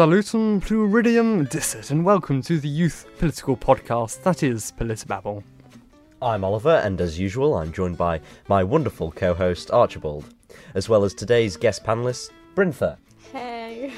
Salutum pluridium dicet, and welcome to the youth political podcast that is Politibabble. I'm Oliver, and as usual, I'm joined by my wonderful co host Archibald, as well as today's guest panelist, Brintha. Hey.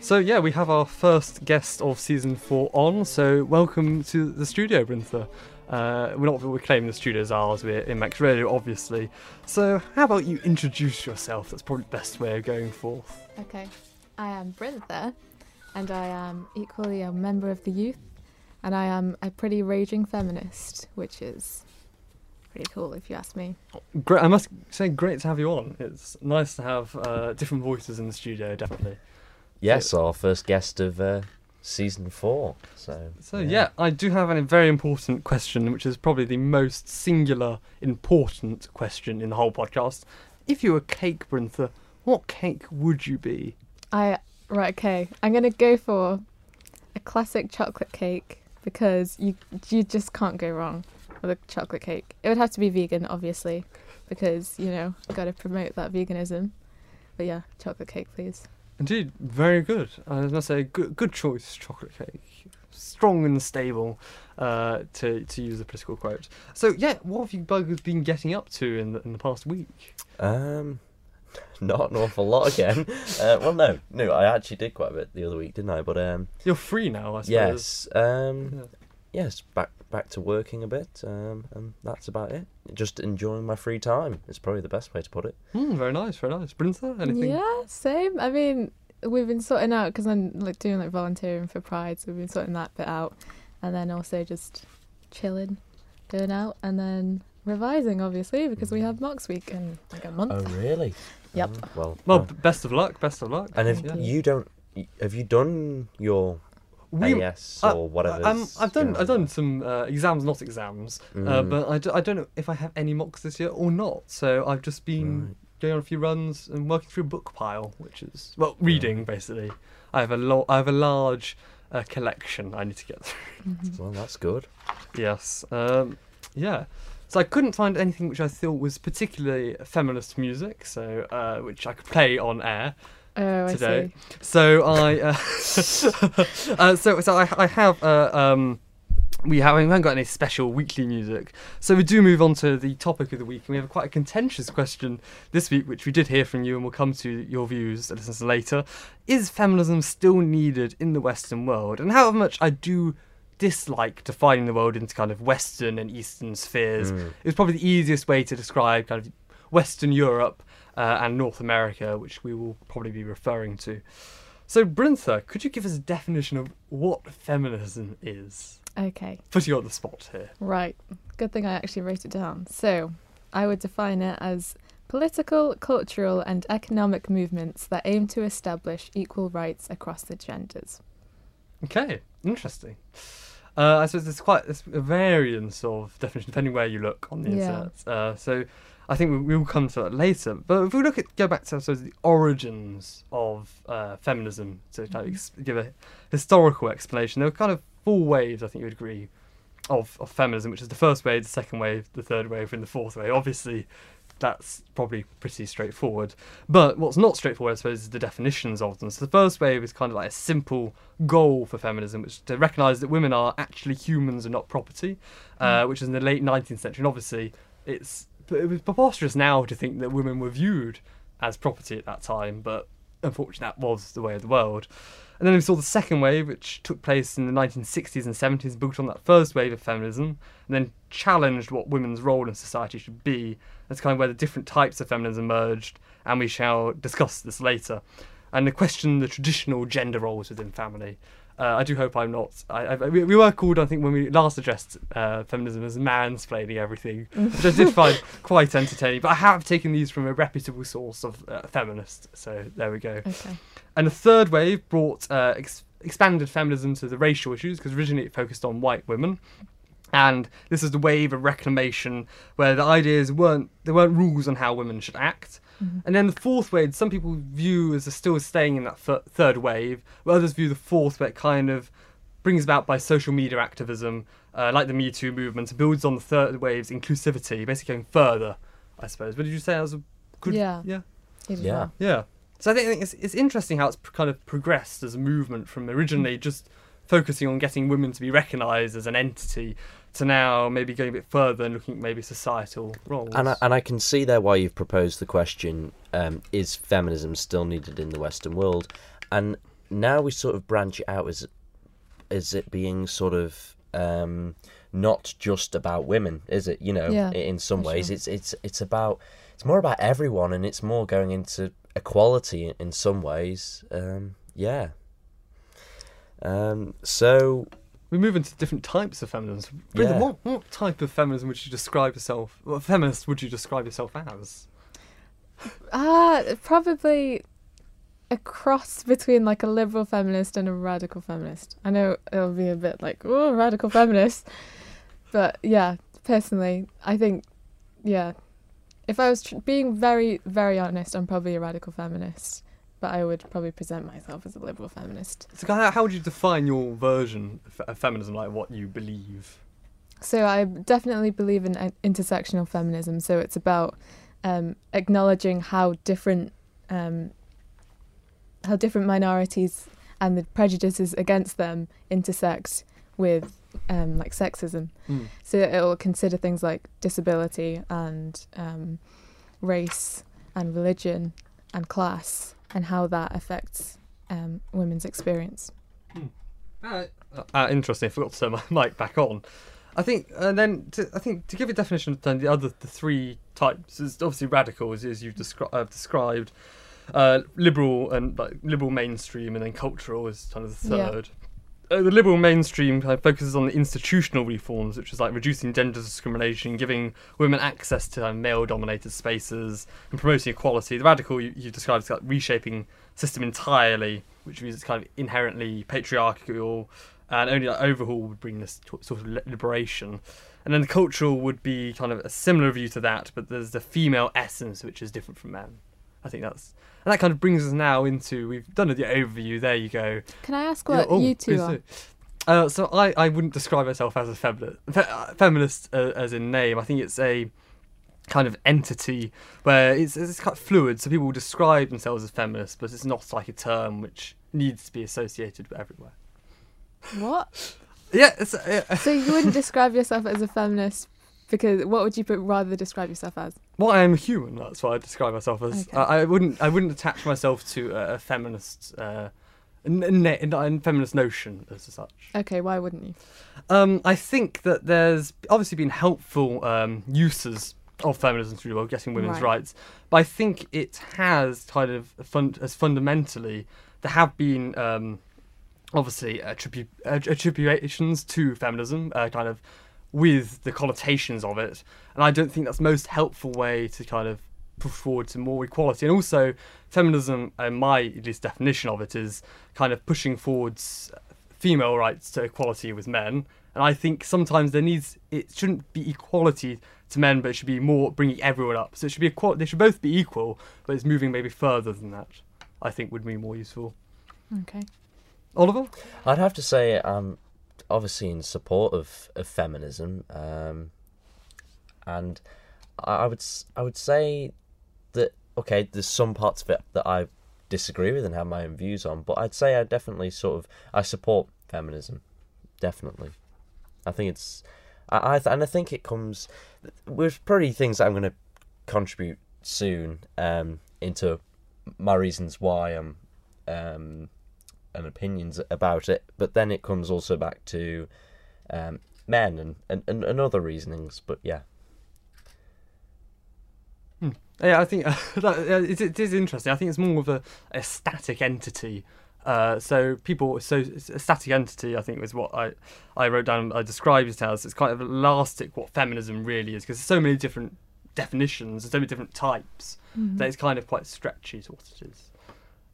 So, yeah, we have our first guest of season four on, so welcome to the studio, Brintha. Uh, we're not we're claiming the studio's ours, we're in Max Radio, obviously. So, how about you introduce yourself? That's probably the best way of going forth. Okay. I am Brintha, and I am equally a member of the youth, and I am a pretty raging feminist, which is pretty cool if you ask me. Great, I must say, great to have you on. It's nice to have uh, different voices in the studio, definitely. Yes, our first guest of uh, season four. So, So yeah. I do have a very important question, which is probably the most singular important question in the whole podcast. If you were cake, Brintha, what cake would you be? I right okay. I'm gonna go for a classic chocolate cake because you you just can't go wrong with a chocolate cake. It would have to be vegan, obviously, because you know got to promote that veganism. But yeah, chocolate cake, please. Indeed, very good. I gonna say good, good choice, chocolate cake, strong and stable, uh, to to use a political quote. So yeah, what have you buggers been getting up to in the, in the past week? Um, not an awful lot again. uh, well, no, no, I actually did quite a bit the other week, didn't I? But um, You're free now, I suppose. yes, um, Yeah. yes, back back to working a bit, um, and that's about it. Just enjoying my free time. is probably the best way to put it. Hmm, very nice, very nice. Brintha, anything? Yeah, same. I mean, we've been sorting out because I'm like doing like volunteering for Pride, so we've been sorting that bit out, and then also just chilling, doing out, and then revising obviously because we have mocks week in like a month. Oh, really? Yep. Oh, well, Well, uh, best of luck, best of luck. and if Thank you don't, have you done your We- AS uh, or whatever? Um, I've done I've done some uh, exams, not exams, uh, Mm. but I, d- I don't know if I have any mocks this year or not. So I've just been Right. going on a few runs and working through a book pile, which is well reading basically. I have a lo- I have a large uh, collection I need to get through. Mhm. Well, that's good. yes, um, yeah. So I couldn't find anything which I thought was particularly feminist music, so uh, which I could play on air. Oh, I today. see. So I, uh, uh, so so I, I have uh, um, we haven't, we haven't got any special weekly music. So we do move on to the topic of the week, and we have quite a contentious question this week, which we did hear from you, and we'll come to your views a little later. Is feminism still needed in the Western world, and how much I do dislike dividing the world into kind of Western and Eastern spheres? Mm. It's probably the easiest way to describe kind of Western Europe uh, and North America, which we will probably be referring to. So, Brintha, could you give us a definition of what feminism is? Okay. Put you on the spot here. Right. Good thing I actually wrote it down. So, I would define it as political, cultural, and economic movements that aim to establish equal rights across the genders. Okay, interesting. Uh, I suppose there's quite there's a variance of definition depending where you look on the Yeah. internet. Uh, so I think we, we will come to that later. But if we look at go back to I suppose the origins of uh, feminism to kind of ex- give a historical explanation, there were kind of four waves. I think you would agree of of feminism, which is the first wave, the second wave, the third wave, and the fourth wave. Obviously, that's probably pretty straightforward. But what's not straightforward, I suppose, is the definitions of them. So the first wave is kind of like a simple goal for feminism, which is to recognise that women are actually humans and not property, uh, which is in the late 19th century. And obviously, it's it was preposterous now to think that women were viewed as property at that time, but unfortunately, that was the way of the world. And then we saw the second wave, which took place in the 1960s and 70s, built on that first wave of feminism, and then challenged what women's role in society should be. That's kind of where the different types of feminism emerged, and we shall discuss this later. And the question the traditional gender roles within family. Uh, I do hope I'm not. I, I, we we were called, I think, when we last addressed uh, feminism as mansplaining everything, which I did find quite entertaining. But I have taken these from a reputable source of uh, feminist, so there we go. Okay. And the third wave brought uh, ex- expanded feminism to the racial issues because originally it focused on white women. And this is the wave of reclamation where the ideas weren't there weren't rules on how women should act. And then the fourth wave, some people view as still staying in that th- third wave, while others view the fourth where it kind of brings about by social media activism uh, like the Me Too movement, builds on the third wave's inclusivity, basically going further, I suppose. But did you say that was a good? Yeah. Yeah. Yeah. well. Yeah. So I think, it's, it's interesting how it's pr- kind of progressed as a movement from originally just focusing on getting women to be recognised as an entity to now maybe going a bit further and looking at maybe societal roles. And I, and I can see there why you've proposed the question: um, Is feminism still needed in the Western world? And now we sort of branch it out as as it being sort of um, not just about women, is it? You know, Yeah, in some ways, sure. it's it's it's about it's more about everyone, and it's more going into equality in, in some ways. Um, yeah. Um, so we move into different types of feminism. Yeah. what, what type of feminism would you describe yourself? What feminist would you describe yourself as? Ah, probably a cross between like a liberal feminist and a radical feminist. I know it'll be a bit like, oh, radical feminist. But yeah, personally, I think, yeah, if I was tr- being very, very honest, I'm probably a radical feminist. But I would probably present myself as a liberal feminist. So how, how would you define your version of feminism, like what you believe? So I definitely believe in uh, intersectional feminism. So it's about um, acknowledging how different um, how different minorities and the prejudices against them intersect with um, like sexism. Mm. So it will consider things like disability and um, race and religion and class and how that affects um, women's experience. Uh, uh, interesting. I forgot to turn my mic back on. I think, and then to, I think to give a definition of the other the three types is obviously radical, as, as you've descri- uh, described. Uh, liberal and like liberal mainstream, and then cultural is kind of the Yeah. Uh, the liberal mainstream kind of focuses on the institutional reforms, which is like reducing gender discrimination, giving women access to uh, male-dominated spaces, and promoting equality. The radical you, you described is like reshaping system entirely, which means it's kind of inherently patriarchal, and only like overhaul would bring this t- sort of liberation. And then the cultural would be kind of a similar view to that, but there's the female essence which is different from men. I think that's and that kind of brings us now into we've done the overview. There you go. Can I ask Yeah, what oh, you two are? Uh, so I, I wouldn't describe myself as a feminist, fe- feminist uh, as in name. I think it's a kind of entity where it's, it's kind of fluid. So people will describe themselves as feminists, but it's not like a term which needs to be associated with everywhere. What? Yeah, it's, uh, So you wouldn't describe yourself as a feminist because what would you pr- rather describe yourself as? well, I am a human. That's what I describe myself as. Okay. I, I wouldn't I wouldn't attach myself to a, feminist. Uh, n- n- feminist notion as such. Okay, why wouldn't you? Um, I think that there's obviously been helpful um, uses of feminism through the world, getting women's Right. rights, but I think it has kind of fun- as fundamentally there have been um, obviously attribu- attributions to feminism, uh, kind of with the connotations of it, and I don't think that's the most helpful way to kind of push forward to more equality. And also, feminism, uh, my at least definition of it, is kind of pushing forwards female rights to equality with men. And I think sometimes there needs it shouldn't be equality to men, but it should be more bringing everyone up. So it should be equal. They should both be equal, but it's moving maybe further than that. I think would be more useful. Okay. Oliver, I'd have to say I'm obviously in support of, of feminism, um, and I, I would I would say that okay, there's some parts of it that I disagree with and have my own views on, but I'd say I definitely sort of I support feminism, definitely. I think it's I, I th- and I think it comes with probably things that I'm going to contribute soon um, into my reasons why I'm um, and opinions about it, but then it comes also back to um, men and, and, and, and other reasonings. But yeah, yeah, I think that, uh, it, it is interesting. I think it's more of a, a static entity. Uh, so people, so a static entity. I think was what I, I wrote down. I described it as it's kind of elastic. What feminism really is, because there's so many different definitions, and so many different types Mm-hmm. that it's kind of quite stretchy to what it is.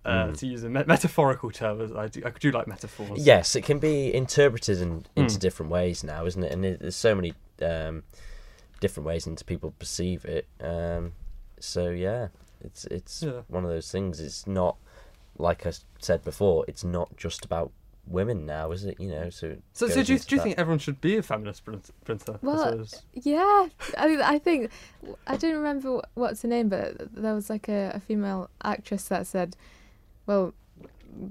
Uh, Mm. To use a me- metaphorical term, I do, I do like metaphors. yes, it can be interpreted in, into Mm. different ways now, isn't it? And it, there's so many um, different ways into people perceive it. Um, so yeah, it's it's Yeah. one of those things. It's not like I said before. It's not just about women now, is it? You know, so. So, so do you, do you think everyone should be a feminist, Brin- Brinta? Well, suppose? Yeah, I, I think I don't remember what's her name, but there was like a, a female actress that said, "Well,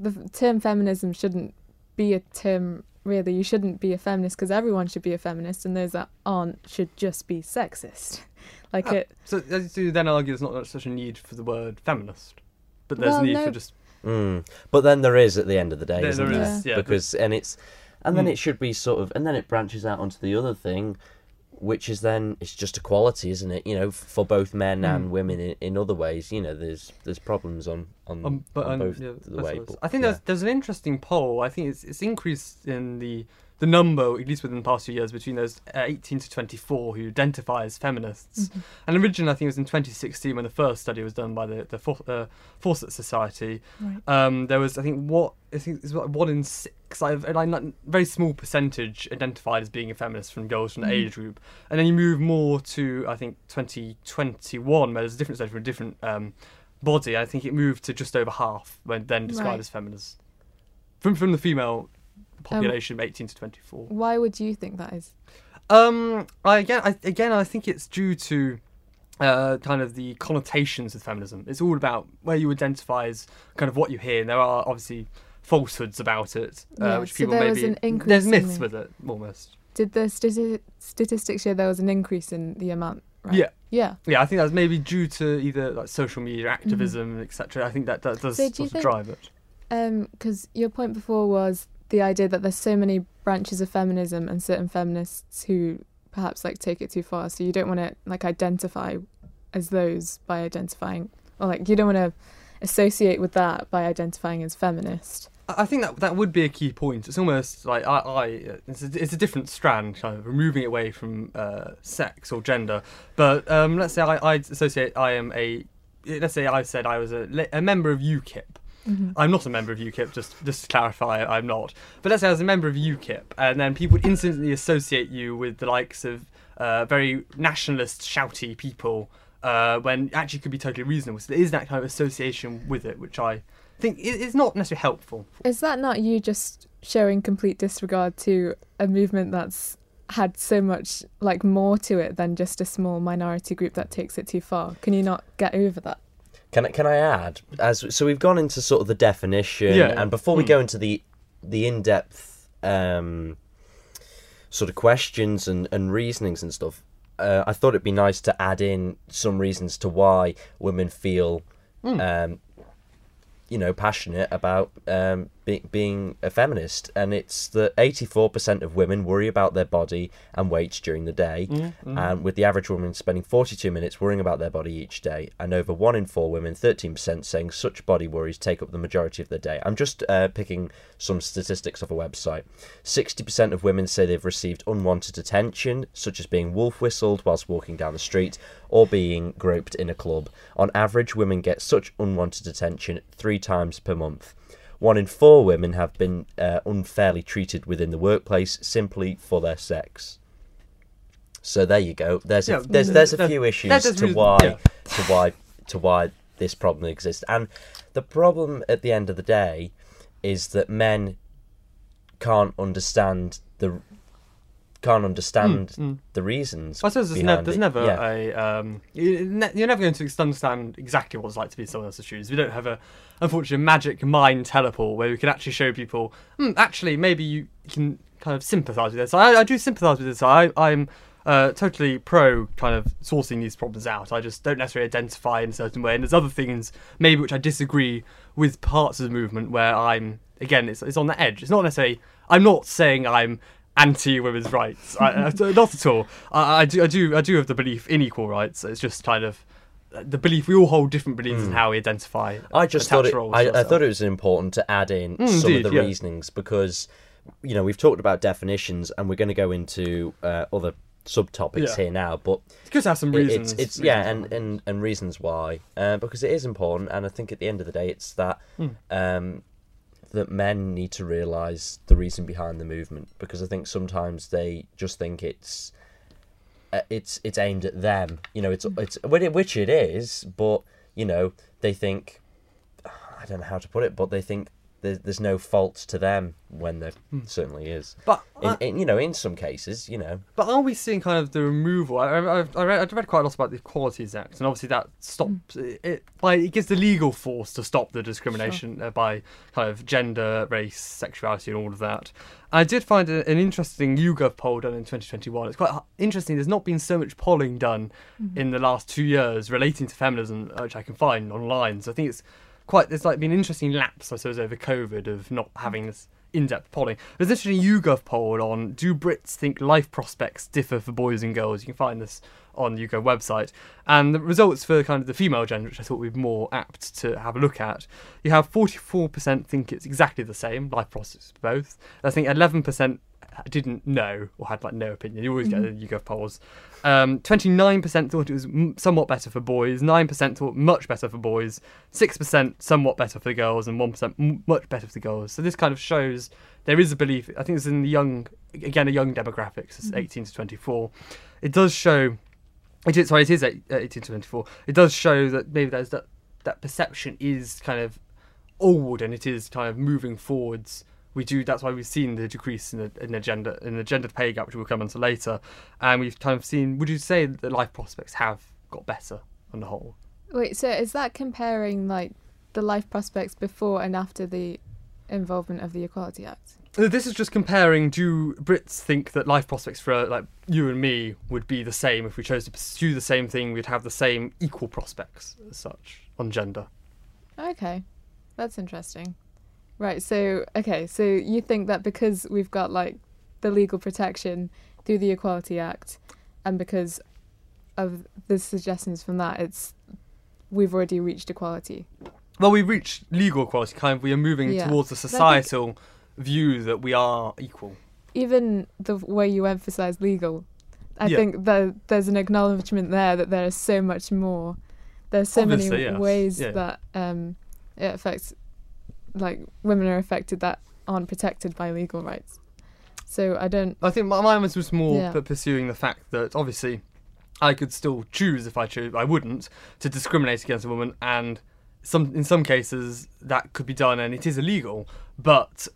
the term feminism shouldn't be a term. Really, you shouldn't be a feminist because everyone should be a feminist, and those that aren't should just be sexist." Like Ah, it. So, so you then argue there's not such a need for the word feminist, but there's Well, a need no. for just Mm. But then there is at the end of the day, there, isn't there there? is, yeah. because and it's and then Mm. it should be sort of and then it branches out onto the other thing which is then it's just equality isn't it you know for both men Mm. and women in, in other ways you know there's there's problems on on, Um, but on um, both yeah, the way but, I think yeah. there's there's an interesting poll. I think it's it's increased in the the number, at least within the past few years, between those uh, 18 to 24 who identify as feminists. Mhm. And originally, I think it was in 2016 when the first study was done by the the For, uh, Fawcett Society. Right. Um, there was, I think, what I think it's what one in six, like a like, very small percentage identified as being a feminist from girls from the Mhm. age group, and then you move more to I think 2021, where there's a different study from a different um, body. I think it moved to just over half when then described Right. as feminist from from the female Um, population, 18 to 24. Why would you think that is? Um, I again, I again, I think it's due to uh, kind of the connotations of feminism. It's all about where you identify as kind of what you hear. And there are obviously falsehoods about it, uh, Yeah, which so people there maybe increase there's myths with it almost. Did the stati- statistics show there was an increase in the amount? Right? Yeah. Yeah. Yeah, I think that's maybe due to either like social media activism, etc. I think that that does Mm-hmm. So do sort you of think- drive it. because your point before was the idea that there's so many branches of feminism and certain feminists who perhaps like take it too far so you don't want to like identify as those by identifying or like you don't want to associate with that by identifying as feminist I think that that would be a key point. It's almost like I, I it's, a, it's a different strand, kind of removing it away from uh, sex or gender. But um, let's say I, I associate I am a, let's say I said I was a, a member of UKIP. I'm not a member of UKIP, just just to clarify, I'm not. But let's say I was a member of UKIP, and then people would instantly associate you with the likes of uh, very nationalist, shouty people, uh, when actually could be totally reasonable. So there is that kind of association with it, which I think it's not necessarily helpful. is that not you just showing complete disregard to a movement that's had so much like more to it than just a small minority group that takes it too far can you not get over that Can I, can I add as so we've gone into sort of the definition Yeah. and before we Mm. go into the the in depth um, sort of questions and, and reasonings and stuff, uh, I thought it'd be nice to add in some reasons to why women feel um, you know passionate about um, be- being a feminist, and it's that eighty four percent of women worry about their body and weight during the day, and with the average woman spending forty two minutes worrying about their body each day, and over one in four women, thirteen percent, saying such body worries take up the majority of their day. I'm just uh, picking some statistics off a website. Sixty percent of women say they've received unwanted attention, such as being wolf whistled whilst walking down the street or being groped in a club. On average, women get such unwanted attention three times per month. One in four women have been uh, unfairly treated within the workplace simply for their sex. So there you go. There's Yeah, a, there's there's a that- few issues to why yeah. to why to why this problem exists, and the problem at the end of the day is that men can't understand the can't understand mm. the reasons. I suppose there's, never there's never Yeah. a um, you- ne- you're never going to understand exactly what it's like to be in someone else's shoes. We don't have a unfortunate magic mind teleport where we can actually show people. Hmm, actually, maybe you can kind of sympathise with this. I, I do sympathise with this. I I'm uh, totally pro kind of sourcing these problems out. I just don't necessarily identify in a certain way. And there's other things maybe which I disagree with parts of the movement where I'm again it's it's on the edge. It's not necessarily. I'm not saying I'm anti women's rights. I, not at all. I, I do I do I do have the belief in equal rights. It's just kind of the belief we all hold different beliefs in how we identify. Hmm. I just thought it. I, I thought it was important to add in Mm, some indeed, of the yeah. reasonings because, you know, we've talked about definitions and we're going to go into uh, other subtopics Yeah. here now. But It's good to have some reasons. it's it's yeah, and, and and reasons why uh, because it is important, and I think at the end of the day, it's that Hmm. um, that men need to realise the reason behind the movement because I think sometimes they just think it's Uh, it's it's aimed at them. You know, it's hmm. it's which it is, but you know they think I don't know how to put it, but they think. There's, there's no fault to them when there Hmm. certainly is. But In, I- in, you know, in some cases, you know, But are we seeing kind of the removal? I, I, I, read, I read quite a lot about the Equalities Act, and obviously that stops it, it by it gives the legal force to stop the discrimination uh, by kind of gender, race, sexuality, and all of that. I did find an interesting YouGov poll done in 2021. It's quite interesting. There's not been so much polling done in the last two years relating to feminism, which I can find online. So I think it's quite there's like been an interesting lapse, I suppose, over COVID of not having this in-depth polling. There's actually a YouGov poll on do Brits think life prospects differ for boys and girls? You can find this on the YouGov website, and the results for kind of the female gender, which I thought would be more apt to have a look at. You have 44% think it's exactly the same life prospects for both. I think 11% didn't know or had like no opinion. You always get the YouGov polls. Um, 29% thought it was m- somewhat better for boys. 9% thought much better for boys. 6% somewhat better for the girls, and 1% m- much better for the girls. So this kind of shows there is a belief. I think it's in the young, again, a young demographics, it's 18 to 24. It does show. It is sorry. It is uh, 18 to 24. It does show that maybe there's that that perception is kind of old and it is kind of moving forwards. We do. That's why we've seen the decrease in the, in the gender in the gender pay gap, which we'll come onto later. And we've kind of seen. Would you say that life prospects have got better on the whole? Wait, so is that comparing like the life prospects before and after the involvement of the Equality Act? This is just comparing. Do Brits think that life prospects for like you and me would be the same if we chose to pursue the same thing? We'd have the same equal prospects as such on gender. Okay, that's interesting. Right, so okay, so you think that because we've got like the legal protection through the Equality Act, and because of the suggestions from that, it's we've already reached equality. Well, we've reached legal equality. Kind of, we are moving Yeah. towards a societal view that we are equal. Even the way you emphasize legal, I Yeah. think that there's an acknowledgement there that there is so much more. There's so Obviously, many yes. ways Yeah. that um, it affects, like women are affected that aren't protected by legal rights. So I don't. I think my mine was just more Yeah. pursuing the fact that obviously I could still choose if I chose. I wouldn't to discriminate against a woman, and some in some cases that could be done, and it is illegal. But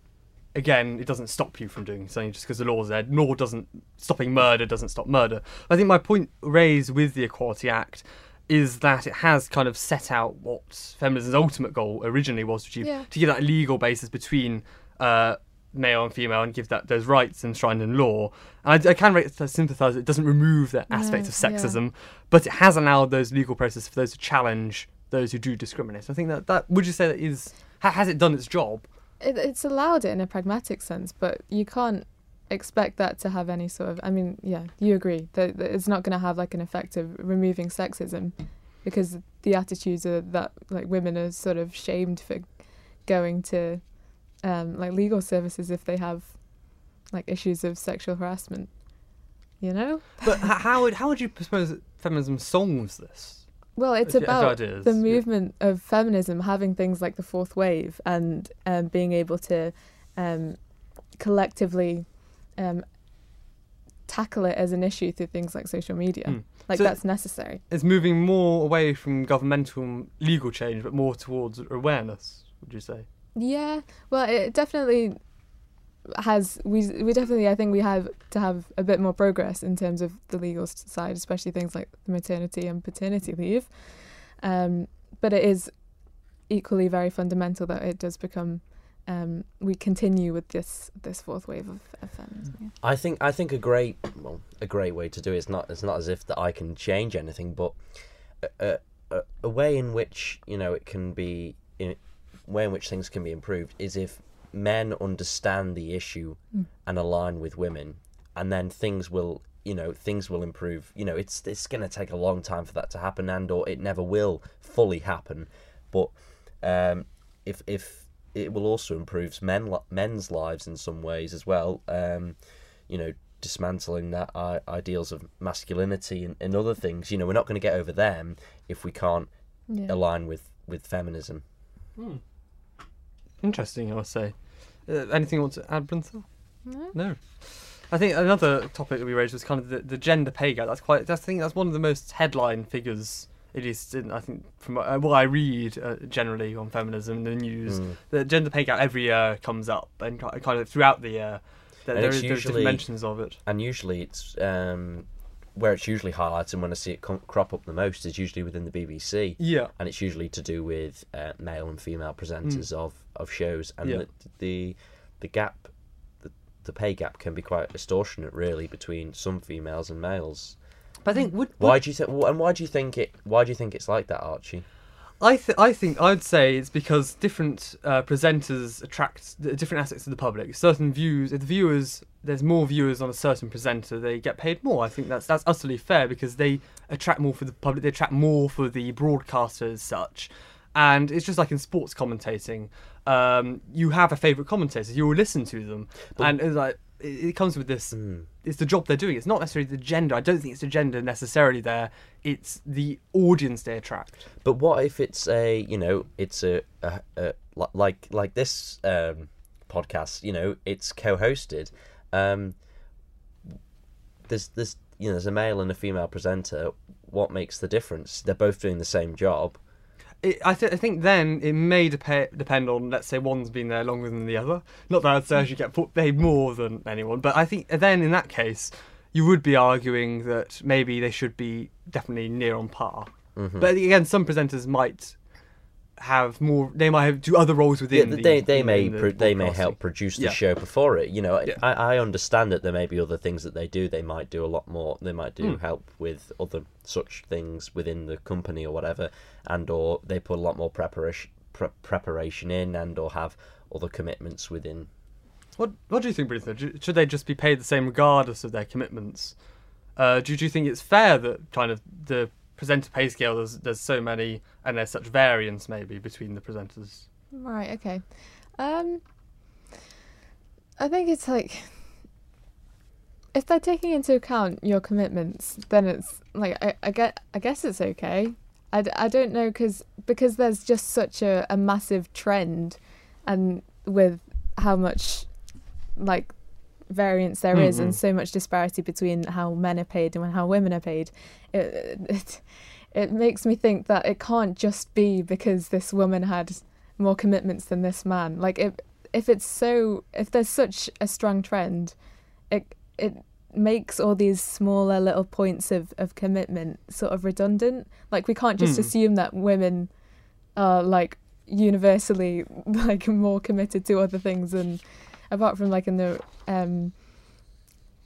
again, it doesn't stop you from doing something just because the law's there. Nor doesn't stopping murder doesn't stop murder. I think my point raised with the Equality Act is that it has kind of set out what feminism's ultimate goal originally was to achieve Yeah. to give that legal basis between uh, male and female and give that those rights enshrined in law. And I, I can sympathise. It doesn't remove that aspect No, of yeah. sexism, but it has allowed those legal processes for those to challenge those who do discriminate. So I think that that would you say that is has it done its job? It, it's allowed it in a pragmatic sense, but you can't expect that to have any sort of. I mean, yeah, you agree that, that it's not going to have like an effect of removing sexism, because the attitudes are that like women are sort of shamed for going to um, like legal services if they have like issues of sexual harassment. You know. But how would how would you suppose that feminism solves this? Well, it's If about the yeah. movement of feminism having things like the fourth wave and um, being able to um, collectively um, tackle it as an issue through things like social media. Mm. Like So- that's necessary. It's moving more away from governmental legal change, but more towards awareness. Would you say? Yeah, well, it definitely has. We we definitely, I think, we have to have a bit more progress in terms of the legal side, especially things like the maternity and paternity leave. Um, but it is equally very fundamental that it does become. Um, we continue with this this fourth wave of, of feminism. Yeah. I think I think a great well a great way to do it. It's not it's not as if that I can change anything, but a, a, a way in which you know it can be in way in which things can be improved is if men understand the issue Mm. and align with women, and then things will you know things will improve. You know it's it's going to take a long time for that to happen, and or it never will fully happen, but um, if if it will also improve men men's lives in some ways as well. Um, you know, dismantling that I- ideals of masculinity and, and other things. You know, we're not going to get over them if we can't Yeah. align with with feminism. Interesting, I would say. Uh, anything you want to add, Brintha? No? No. I think another topic that we raised was kind of the, the gender pay gap. That's quite. That's, I think that's one of the most headline figures least in, I think from uh, what I read uh, generally on feminism in the news, Mm. the gender pay gap every year comes up and kind of throughout the year. That there it's is there's mentions of it. and usually it's um, where it's usually highlighted and when I see it crop up the most is usually within the BBC, Yeah. and it's usually to do with uh, male and female presenters of, of shows, and Yeah. the, the the gap, the, the pay gap can be quite extortionate, really, between some females and males. But I think would, Why do you think? And why do you think it? Why do you think it's like that, Archie? I th- I think I'd say it's because different uh, presenters attract the different aspects of the public. Certain views, if the viewers, there's more viewers on a certain presenter, they get paid more. I think that's that's utterly fair because they attract more for the public. They attract more for the broadcaster as such. And it's just like in sports commentating, um, you have a favourite commentator, you will listen to them, and it's like it, it comes with this Hmm. It's the job they're doing. It's not necessarily the gender. I don't think it's the gender necessarily there. It's the audience they attract. But what if it's a you know it's a, a, a like like this um, podcast you know it's co-hosted. Um, there's there's you know there's a male and a female presenter. What makes the difference? They're both doing the same job. It, I, th- I think then it may dep- depend on, let's say, one's been there longer than the other. Not that I'd say I should get put- paid more than anyone, but I think then in that case, you would be arguing that maybe they should be definitely near on par. Mhm. But again, some presenters might have more. They might have do other roles Yeah, within. the, they they may the pro- they may help produce the Yeah. show before it. You know, Yeah. I, I understand that there may be other things that they do. They might do a lot more. They might do Mm. help with other such things within the company or whatever, and or they put a lot more preparation pre- preparation in, and or have other commitments within. What What do you think? Do- Should they just be paid the same regardless of their commitments? Uh, do, do you think it's fair that kind of the presenter pay scale there's there's so many and there's such variance maybe between the presenters? Right. Okay. Um, I think it's like if they're taking into account your commitments, then it's like I, I get I guess it's okay. I, I don't know because because there's just such a, a massive trend, and with how much like variance there is and Mhm. so much disparity between how men are paid and how women are paid, it, it it makes me think that it can't just be because this woman had more commitments than this man. Like if if it's so if there's such a strong trend, it it makes all these smaller little points of, of commitment sort of redundant. Like we can't just Hmm. assume that women are like universally like more committed to other things than apart from like in the um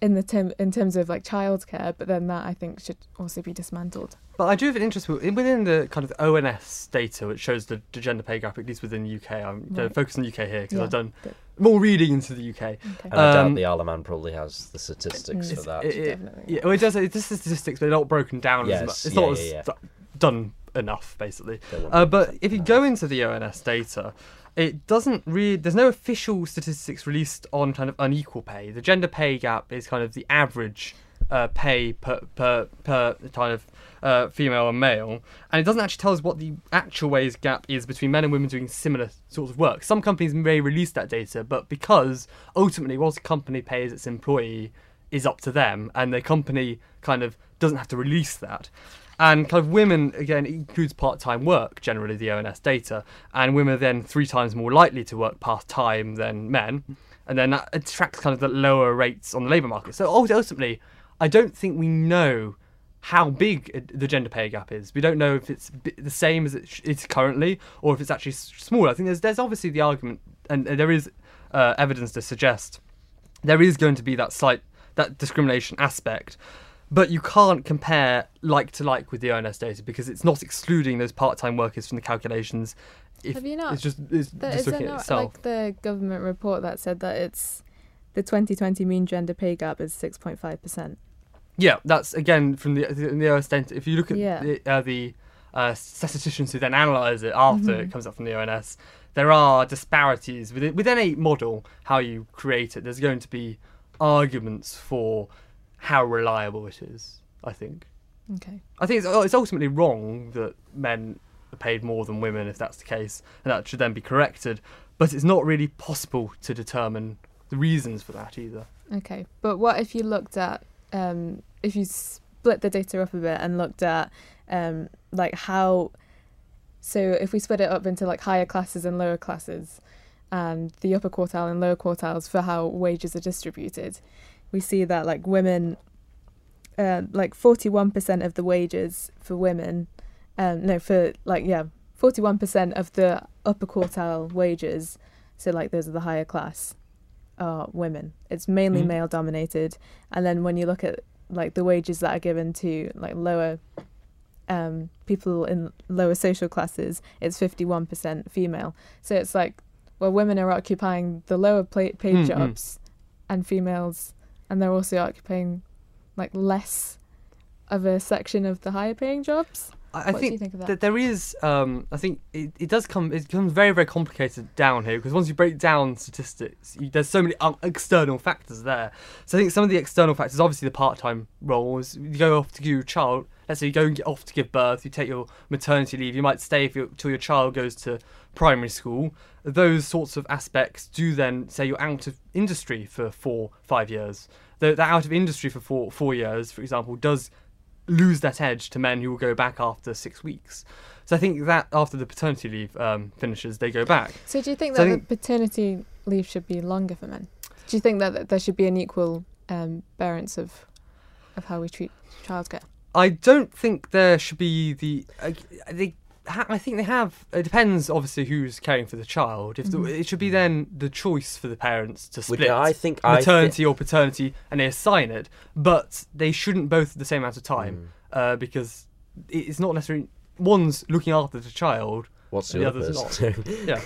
in the term in terms of like childcare, but then that I think should also be dismantled. But I do have an interest within the kind of ONS data, which shows the, the gender pay gap, at least within the UK. I'm Right. focused on the UK here because Yeah, I've done but- more reading into the UK. Okay. And I doubt Um, the Isle of Man probably has the statistics Mm. for that. It- it- Definitely. yeah, well, it does. It does the statistics, but they're not broken down Yes, as much. It's yeah, not yeah, as yeah. done enough, basically. Uh, but if you go into the ONS data, it doesn't really. There's no official statistics released on kind of unequal pay. The gender pay gap is kind of the average uh, pay per per per kind of uh, female and male, and it doesn't actually tell us what the actual wage gap is between men and women doing similar sorts of work. Some companies may release that data, but because ultimately what a company pays its employee is up to them, and the company kind of doesn't have to release that. And kind of women, again, includes part time work, generally, the ONS data. And women are then three times more likely to work part time than men. And then that attracts kind of the lower rates on the labour market. So ultimately, I don't think we know how big the gender pay gap is. We don't know if it's the same as it's currently or if it's actually smaller. I think there's, there's obviously the argument, and there is uh, evidence to suggest there is going to be that slight that discrimination aspect but you can't compare like to like with the ONS data because it's not excluding those part-time workers from the calculations. If Have you not- It's just it's There, just looking at itself. like the government report that said that it's the 2020 mean gender pay gap is 6.5 percent. Yeah, that's again from the the, the ONS data. If you look at Yeah. the uh, the uh, statisticians who then analyse it after Mhm. it comes up from the ONS, there are disparities within within a model how you create it. There's going to be arguments for how reliable it is. I think. Okay. I think it's, oh, it's ultimately wrong that men are paid more than women if that's the case, and that should then be corrected. But it's not really possible to determine the reasons for that either. Okay. But what if you looked at um, if you split the data up a bit and looked at um, like how. So if we split it up into like higher classes and lower classes, and the upper quartile and lower quartiles for how wages are distributed, we see that like women, uh, like forty one percent of the wages for women, um, no for like yeah, forty one percent of the upper quartile wages, so like those are the higher class, are women. It's mainly Mhm. male dominated, and then when you look at like the wages that are given to like lower um, people in lower social classes, it's 51% female. So it's like, well, women are occupying the lower pla- paid Mm, mm. jobs and females, and they're also occupying like less of a section of the higher paying jobs. I, What think think that? that there is. Um, I think it, it does come. It becomes very very complicated down here because once you break down statistics, you, there's so many external factors there. So I think some of the external factors, obviously the part-time roles. You go off to give your child. Let's say you go and get off to give birth. You take your maternity leave. You might stay if till your child goes to primary school. Those sorts of aspects do then say you're out of industry for four five years. The, the out of industry for four four years, for example, does lose that edge to men who will go back after six weeks. So I think that after the paternity leave um, finishes, they go back. So do you think So that think- the paternity leave should be longer for men? Do you think that that there should be an equal um, balance of of how we treat childcare? I don't think there should be the. Uh, they, ha- I think they have. It depends, obviously, who's caring for the child. If the, Mhm. it should be then the choice for the parents to Which split I think I thi- maternity or paternity, and they assign it. But they shouldn't both at the same amount of time, Mm. uh, because it's not necessarily one's looking after the child. What's the, The other person? Yeah,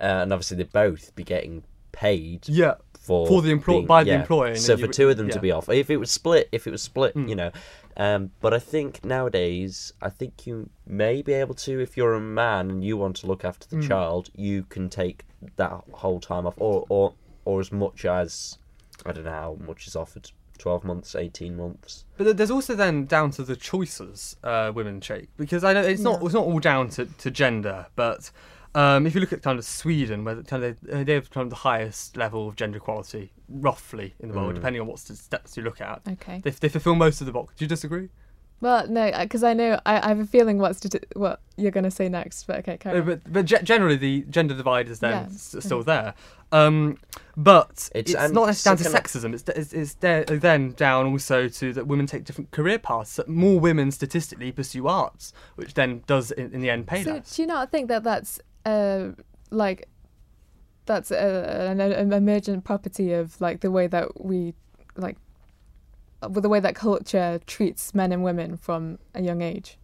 uh, and obviously they both be getting paid yeah. for For the employ- being- by the employer, So for you- two of them yeah. to be off, if it was split, if it was split, Mm. you know. Um, but I think nowadays, I think you may be able to, if you're a man and you want to look after the Mm. child, you can take that whole time off, or or or as much as I don't know how much is offered. 12 months, 18 months. But there's also then down to the choices uh, women take because I know it's not Yeah. it's not all down to, to gender, but um, if you look at kind of Sweden, where kind of they, they have kind of the highest level of gender equality roughly in the world, Mm. depending on what steps you look at. Okay. They, they fulfil most of the box. Do you disagree? Well, no, because I know I, I have a feeling what's to, what you're going to say next. But okay, carry No, on. but but ge- generally the gender divide is then Yeah. s- still there. Um, but It's- it's, not necessarily down to sexism. It's, it's, it's there, then down also to that women take different career paths. That More women statistically pursue arts, which then does in, in the end pay So less. do you not think that that's uh, like that's a, an, an emergent property of like the way that we like with the way that culture treats men and women from a young age?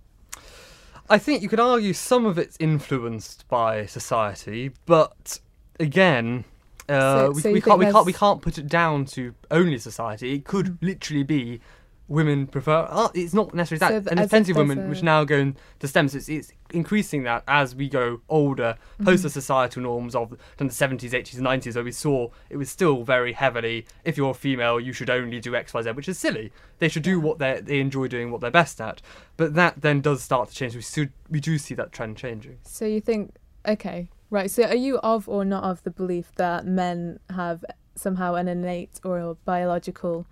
I think you could argue some of it's influenced by society, but again, uh, So- we, so we can't we can't we can't put it down to only society. It could Mm. literally be women prefer art. It's not necessarily that, So and there's plenty of women a- which now go into STEM. So it's, it's increasing that as we go older, Mm-hmm. post the societal norms of the 70s, 80s, and 90s, where we saw it was still very heavily. If you're a female, you should only do X, Y, Z, which is silly. They should do what they they enjoy doing, what they're best at. But that then does start to change. We still, we do see that trend changing. So you think okay, right? So are you of or not of the belief that men have somehow an innate or a biological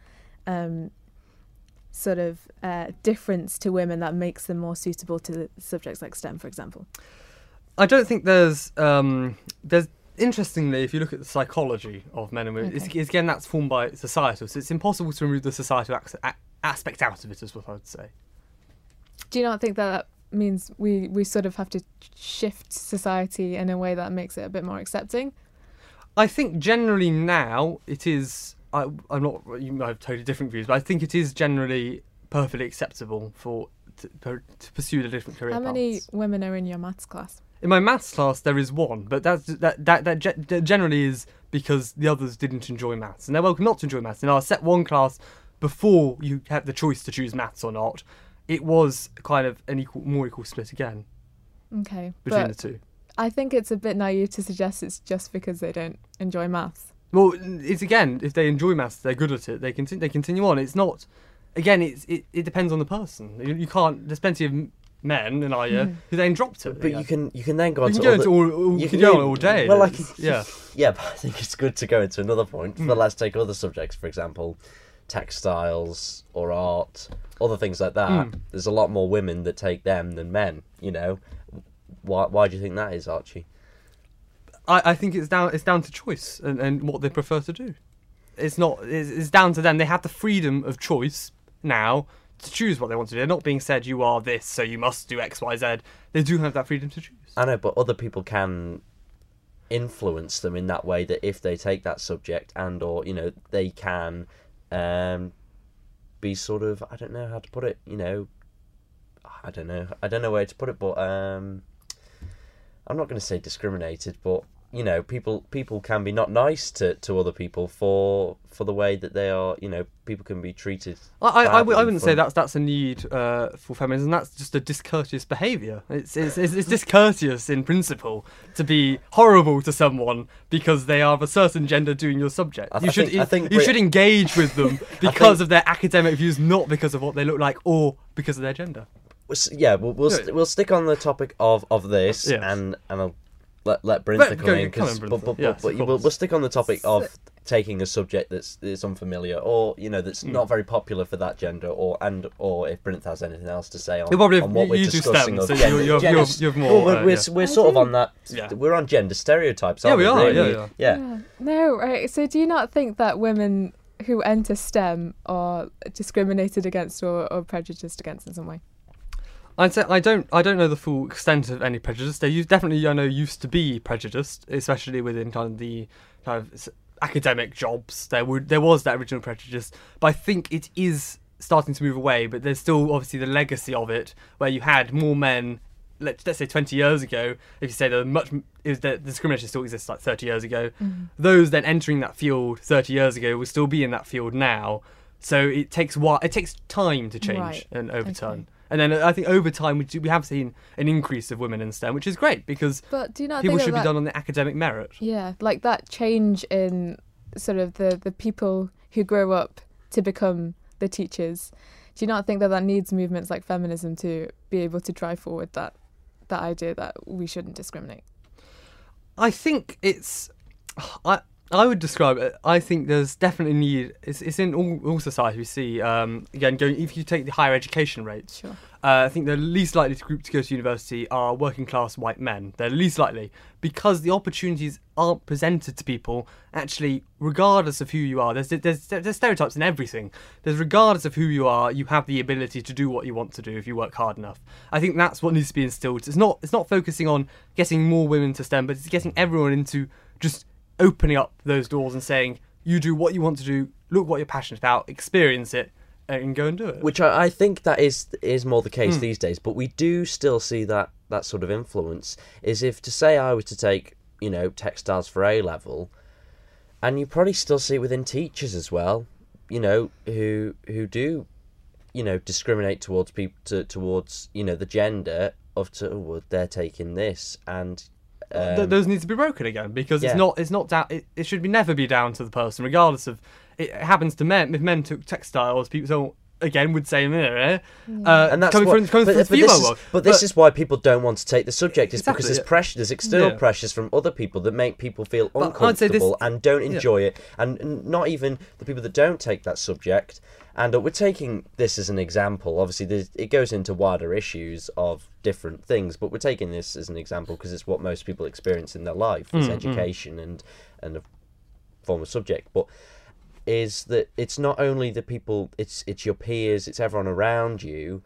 um, sort of uh, difference to women that makes them more suitable to subjects like STEM, for example? I don't think there's um, there's interestingly, if you look at the psychology of men and women, it's, Okay. it's, again that's formed by societal. So it's impossible to remove the societal ac- a- aspect out of it, is what I would say. Do you not think that that means we, we sort of have to shift society in a way that makes it a bit more accepting? I think generally now it is. I, I'm not. You might have totally different views, but I think it is generally perfectly acceptable for to, per- to pursue the different career How many paths. women are in your maths class? In my maths class, there is one, but that's that that that, ge- that generally is because the others didn't enjoy maths, and they're welcome not to enjoy maths. In our set one class, before you had the choice to choose maths or not, it was kind of an equal, more equal split again Okay, between the two. I think it's a bit naive to suggest it's just because they don't enjoy maths. Well, it's again, if they enjoy maths, they're good at it. They continue. They continue on. It's not. Again, it's it, it depends on the person. You, you can't. There's plenty of men in our year Mhm. who then dropped it. But you can you can then go on You can go other, into all, all, you you can can go do- on all day. well, like- yeah. Yeah, but I think it's good to go into another point. But Mm. let's take other subjects, for example. textiles or art, other things like that. Mm. There's a lot more women that take them than men. You know, why? Why do you think that is, Archie? I, I think it's down it's down to choice and, and what they prefer to do. It's not it's, it's down to them. They have the freedom of choice now to choose what they want to do. They're not being said you are this, so you must do X, Y, Z. They do have that freedom to choose. I know, but other people can influence them in that way that if they take that subject and or you know they can um be sort of I don't know how to put it you know I don't know I don't know where to put it but um I'm not going to say discriminated but you know people people can be not nice to, to other people for for the way that they are you know people can be treated I, I, I, badly w- I wouldn't say that's that's a need uh, for feminism. That's just a discourteous behaviour. It's it's, it's it's discourteous in principle to be horrible to someone because they are of a certain gender doing your subject. I you should think- think you Brit- should engage with them because think- of their academic views, not because of what they look like or because of their gender. Yeah, we'll we'll, st- we'll stick on the topic of, of this, Yes. and and I'll let let Brintha Let- come go- in come because on, but, but, but, Yes, but of we'll, we'll stick on the topic of taking a subject that's that's unfamiliar or you know that's Hmm. not very popular for that gender, or and or if Brintha has anything else to say on, You probably on what you, we're you discussing STEM, of so gender. you're, you're, you're, you're more. Well, we're, uh, we're, yeah. we're sort of on that. Yeah. We're on gender stereotypes, Yeah, aren't we we? are, really? yeah, yeah. Yeah. No, right. So do you not think that women who enter STEM are discriminated against or, or prejudiced against in some way? I'd say I don't I don't know the full extent of any prejudice. There used, definitely I know used to be prejudiced, especially within kind of the kind of academic jobs. There would there was that original prejudice, but I think it is starting to move away. But there's still obviously the legacy of it, where you had more men. Let's, let's say 20 years ago, if you say there much, is that discrimination still exists like 30 years ago, mm-hmm. those then entering that field 30 years ago will still be in that field now. So it takes what it takes time to change Right. and overturn. Okay. And then I think over time we do, we have seen an increase of women in STEM, which is great because But do you not people should that be done on the academic merit. Yeah, like that change in sort of the the people who grow up to become the teachers. Do you not think that that needs movements like feminism to be able to drive forward that that idea that we shouldn't discriminate? I think it's I I would describe it. I think there's definitely need. It's, it's in all, all society. We see um, again going if you take the higher education rates. Sure. Uh, I think the least likely to group to go to university are working class white men. They're least likely because the opportunities aren't presented to people actually, regardless of who you are. There's, there's there's stereotypes in everything. There's regardless of who you are, you have the ability to do what you want to do if you work hard enough. I think that's what needs to be instilled. It's not it's not focusing on getting more women to STEM, but it's getting everyone into just opening up those doors and saying you do what you want to do, look what you're passionate about, experience it, uh, and go and do it. Which I, I think that is is more the case hmm. these days, but we do still see that that sort of influence. Is if to say I was to take you know textiles for A level, and you probably still see it within teachers as well, you know who who do, you know discriminate towards people to, towards you know the gender of to oh, well, they're taking this and. Th- Um, those need to be broken again because yeah. it's not it's not down it, it should be never be down to the person regardless of it happens to men if men took textiles people so again would say eh, uh, and that's coming what, from, coming but, from the but this female is, world. but this is why people don't want to take the subject is because there's pressure there's external Yeah. pressures from other people that make people feel But I'd this- uncomfortable and don't yeah. enjoy it. And not even the people that don't take that subject. And uh, we're taking this as an example. Obviously it goes into wider issues of different things but we're taking this as an example because it's what most people experience in their life is Mm, mm. education and and a form of subject. But is that it's not only the people it's it's your peers it's everyone around you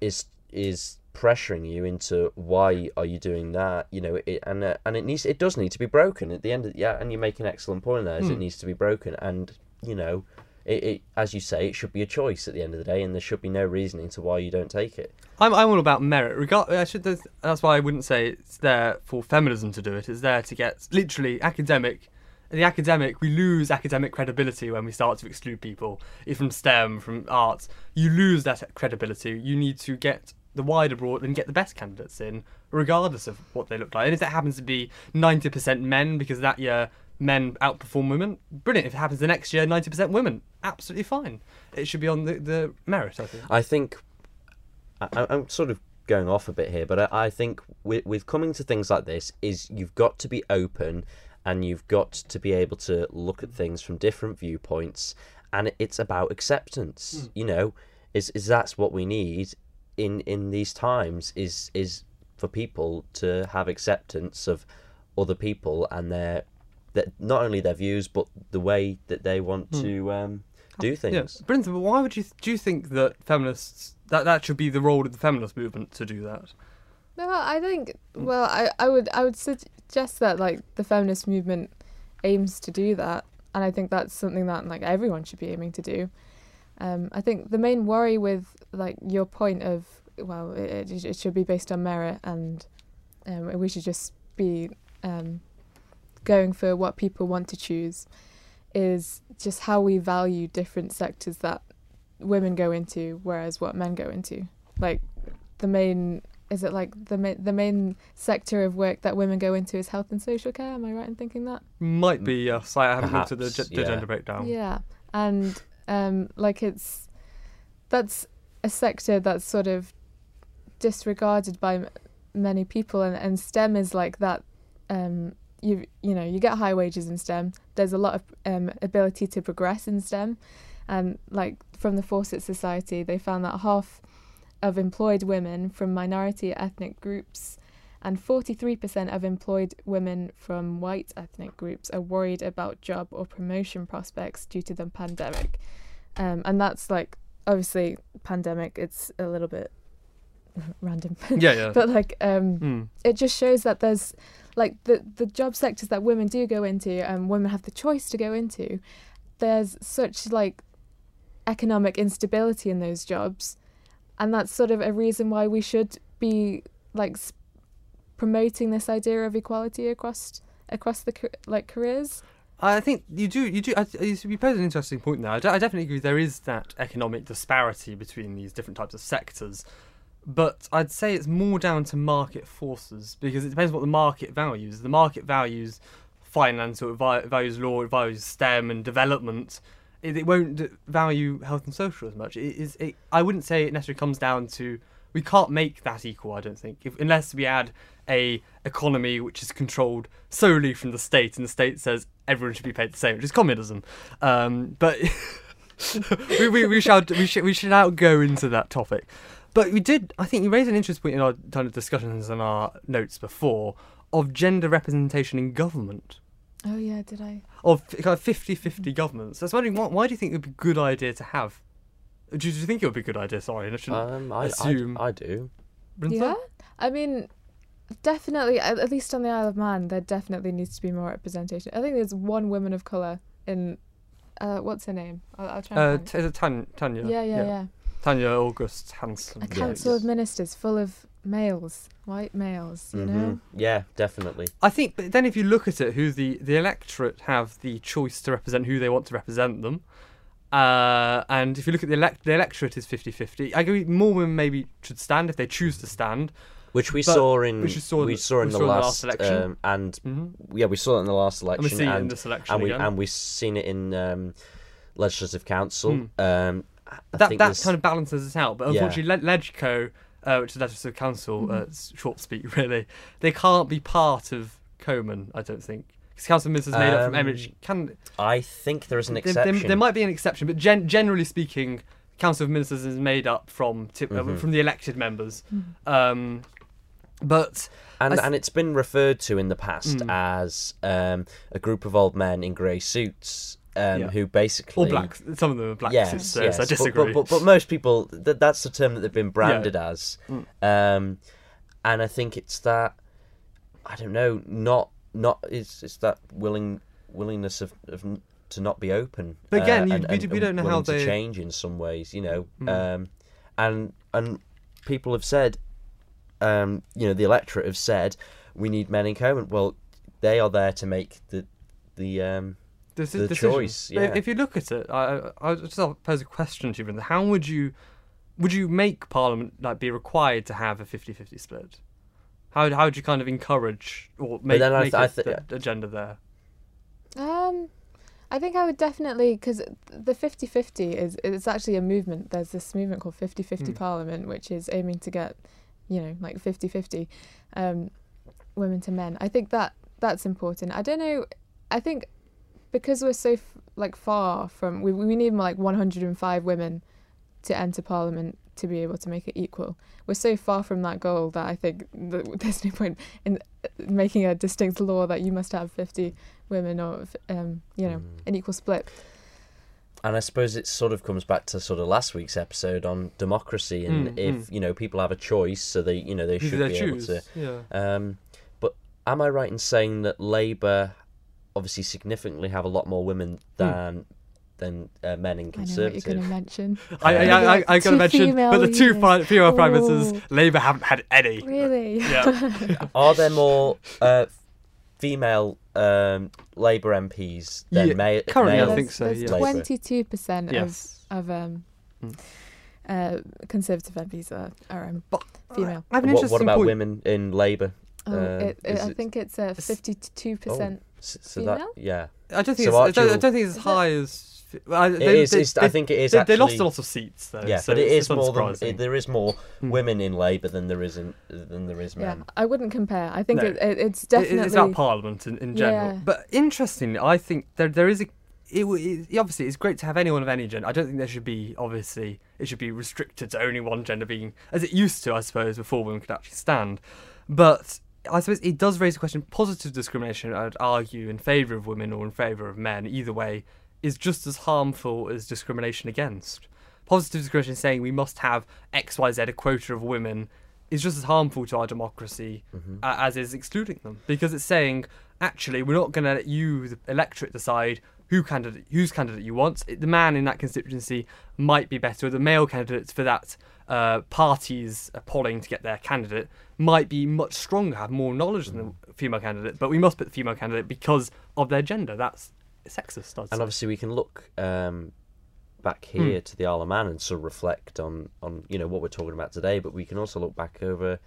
is is pressuring you into why are you doing that you know it, and uh, and it needs it does need to be broken at the end of yeah and you make an excellent point there is it Hmm. needs to be broken and you know it, it as you say it should be a choice at the end of the day and there should be no reasoning to why you don't take it I'm, I'm all about merit regard I should that's why I wouldn't say it's there for feminism to do it it's there to get literally academic the academic we lose academic credibility when we start to exclude people from STEM from arts. You lose that credibility. You need to get the wider broad and get the best candidates in regardless of what they look like. And if that happens to be 90% men because that year men outperform women brilliant. If it happens the next year 90% women. Absolutely fine. It should be on the, the merit I think. I think I, I'm sort of going off a bit here, but I, I think with, with coming to things like this is you've got to be open and you've got to be able to look at things from different viewpoints and it's about acceptance. Mm. You know, is is that's what we need in in these times is is for people to have acceptance of other people and their that not only their views but the way that they want Mm. to um, do Yeah, things. Brintha, but why would you do you think that feminists that that should be the role of the feminist movement to do that? No, I think. Mm. Well, I, I would I would suggest that like the feminist movement aims to do that, and I think that's something that like everyone should be aiming to do. Um, I think the main worry with like your point of well, it, it, it should be based on merit, and um, we should just be um, going for what people want to choose, is just how we value different sectors that women go into, whereas what men go into. Like the main is it like the ma- the main sector of work that women go into is health and social care? Am I right in thinking that? Might be yes. I haven't looked at the, Perhaps, the yeah. gender breakdown. Yeah, and um, like it's that's a sector that's sort of disregarded by m- many people, and, and STEM is like that. Um, you you know you get high wages in STEM. There's a lot of um, ability to progress in STEM, and like from the Fawcett Society, they found that half of employed women from minority ethnic groups and 43% of employed women from white ethnic groups are worried about job or promotion prospects due to the pandemic. Um, and that's like, obviously, pandemic, it's a little bit random. Yeah, yeah. but like, um, Mm. it just shows that there's like the, the job sectors that women do go into and women have the choice to go into, there's such like economic instability in those jobs. And that's sort of a reason why we should be like s- promoting this idea of equality across across the like careers. I think you do. You do. You pose an interesting point there. I, I definitely agree. There is that economic disparity between these different types of sectors, but I'd say it's more down to market forces because it depends what the market values. The market values finance, or values law, values STEM and development. It, it won't value health and social as much. It is. It, I wouldn't say it necessarily comes down to. We can't make that equal. I don't think, if, unless we add a economy which is controlled solely from the state, and the state says everyone should be paid the same, which is communism. Um, but we, we, we shall we should we should not go into that topic. But we did. I think you raised an interesting point in our kind of discussions and our notes before of gender representation in government Oh yeah, did I? of kind of 50-50 governments. I was wondering why, why do you think it would be a good idea to have? Do you, do you think it would be a good idea? Sorry, I shouldn't Um, I, assume. I, I do. Brintha? Yeah, I mean, definitely. At, at least on the Isle of Man, there definitely needs to be more representation. I think there's one woman of color in. Uh, what's her name? I'll, I'll try. Uh, And t- find is Tanya? Tanya. it. yeah, yeah, yeah. Tanya August Hanson. A Yeah, council of ministers full of males, white males. You know. Mhm. Yeah, definitely. I think, but then if you look at it, who the the electorate have the choice to represent who they want to represent them, uh, and if you look at the elect, the electorate is 50-50. I agree. More women maybe should stand if they choose to stand. Which we But- saw in which we saw in we the- saw in we the saw in the last, last election. um, and Mm-hmm. yeah, we saw it in the last And we election, see it in and, this election and we again. and we've seen it in um, legislative council. Hmm. Um, I that think that this- kind of balances it out. But Yeah. unfortunately, Le- Legco, uh, which is Legislative Council, uh, Mhm. it's short speak really, they can't be part of CoMin. I don't think because Council Ministers made up from Um, can. I think there is an There, there, exception. there might be an exception, but gen- generally speaking, Council of Ministers is made up from tip, uh, Mhm. from the elected members. Mhm. Um, but and I and it's been referred to in the past Mm. as um, a group of old men in grey suits um, Yeah. who basically or black. Some of them are black. Yes, so, yes. I But- disagree. But, but, but most people, th- that's the term that they've been branded as. Mm. Um, and I think it's that, I don't know, not, not, it's, it's that willing willingness of, of to not be open. But again, you- and, we d- we don't know how to they- change in some ways, you know. Mm. Um, and, and people have said, um, you know, the electorate have said, we need men in CoMin. Well, they are there to make the, the, um, This the is decision. choice, yeah. If you look at it, I I I'll just pose a question to you. Brendan. How would you would you make Parliament like be required to have a 50-50 split? How how would you kind of encourage or make, then make th- it th- the agenda there? Um, I think I would definitely because the 50-50 is it's actually a movement. There's this movement called 50-50 Mm. Parliament, which is aiming to get, you know, like 50-50 um, women to men. I think that that's important. I don't know. I think because we're so f- like far from we we need like 105 women to enter parliament to be able to make it equal. We're so far from that goal that I think that there's no point in uh, making a distinct law that you must have 50 women or um, you know Mm. an equal split. And I suppose it sort of comes back to sort of last week's episode on democracy and Mm, if mm. you know people have a choice, so they you know they should do be they able to. Yeah. Um, but am I right in saying that Labour obviously significantly have a lot more women than than uh, men in conservative. I know what you're going to mention. I, I, Maybe I, I, like I gotta mention, but the two leaders. fi- female prime ministers, Labour haven't had any. Really? Yeah. Are there more uh, female um, Labour MPs than Yeah, ma- currently I think so, There's yeah. Labour? 22% yes. of, of um, Mm. uh, Conservative MPs are, are um, female. I have an What, interesting what about point. women in Labour? Oh, Uh, it, it, is I it- think it's uh, It's- 52%. So that yeah, I don't think So it's, I, don't, I don't think it's as Is it- high as. I- they, is. They, it's, they, I think it is they, actually. they lost a lot of seats though. Yeah, so but it's more than unsurprising. there is more Hmm. women in Labour than there is in than there is men. Yeah, men. I wouldn't compare. I think No. it, it, it's It- definitely. It's about Parliament in, in general. Yeah. But interestingly, I think there there is a. It, it, obviously, it's great to have anyone of any gender. I don't think there should be, obviously, it should be restricted to only one gender being, as it used to, I suppose, before women could actually stand. But I suppose it does raise the question positive discrimination, I'd argue, in favour of women or in favour of men, either way, is just as harmful as discrimination against. Positive discrimination saying we must have XYZ, a quota of women, is just as harmful to our democracy Mhm. uh, as is excluding them because it's saying actually we're not going to let you the electorate decide who candidate whose candidate you want It- the man in that constituency might be better the male candidates for that uh, parties are polling to get their candidate might be much stronger have more knowledge than the female candidate but we must put the female candidate because of their gender that's sexist I'd And say. obviously, we can look um, back Hmm. here to the Isle of Man and sort of reflect on, on you know what we're talking about today. But we can also look back over,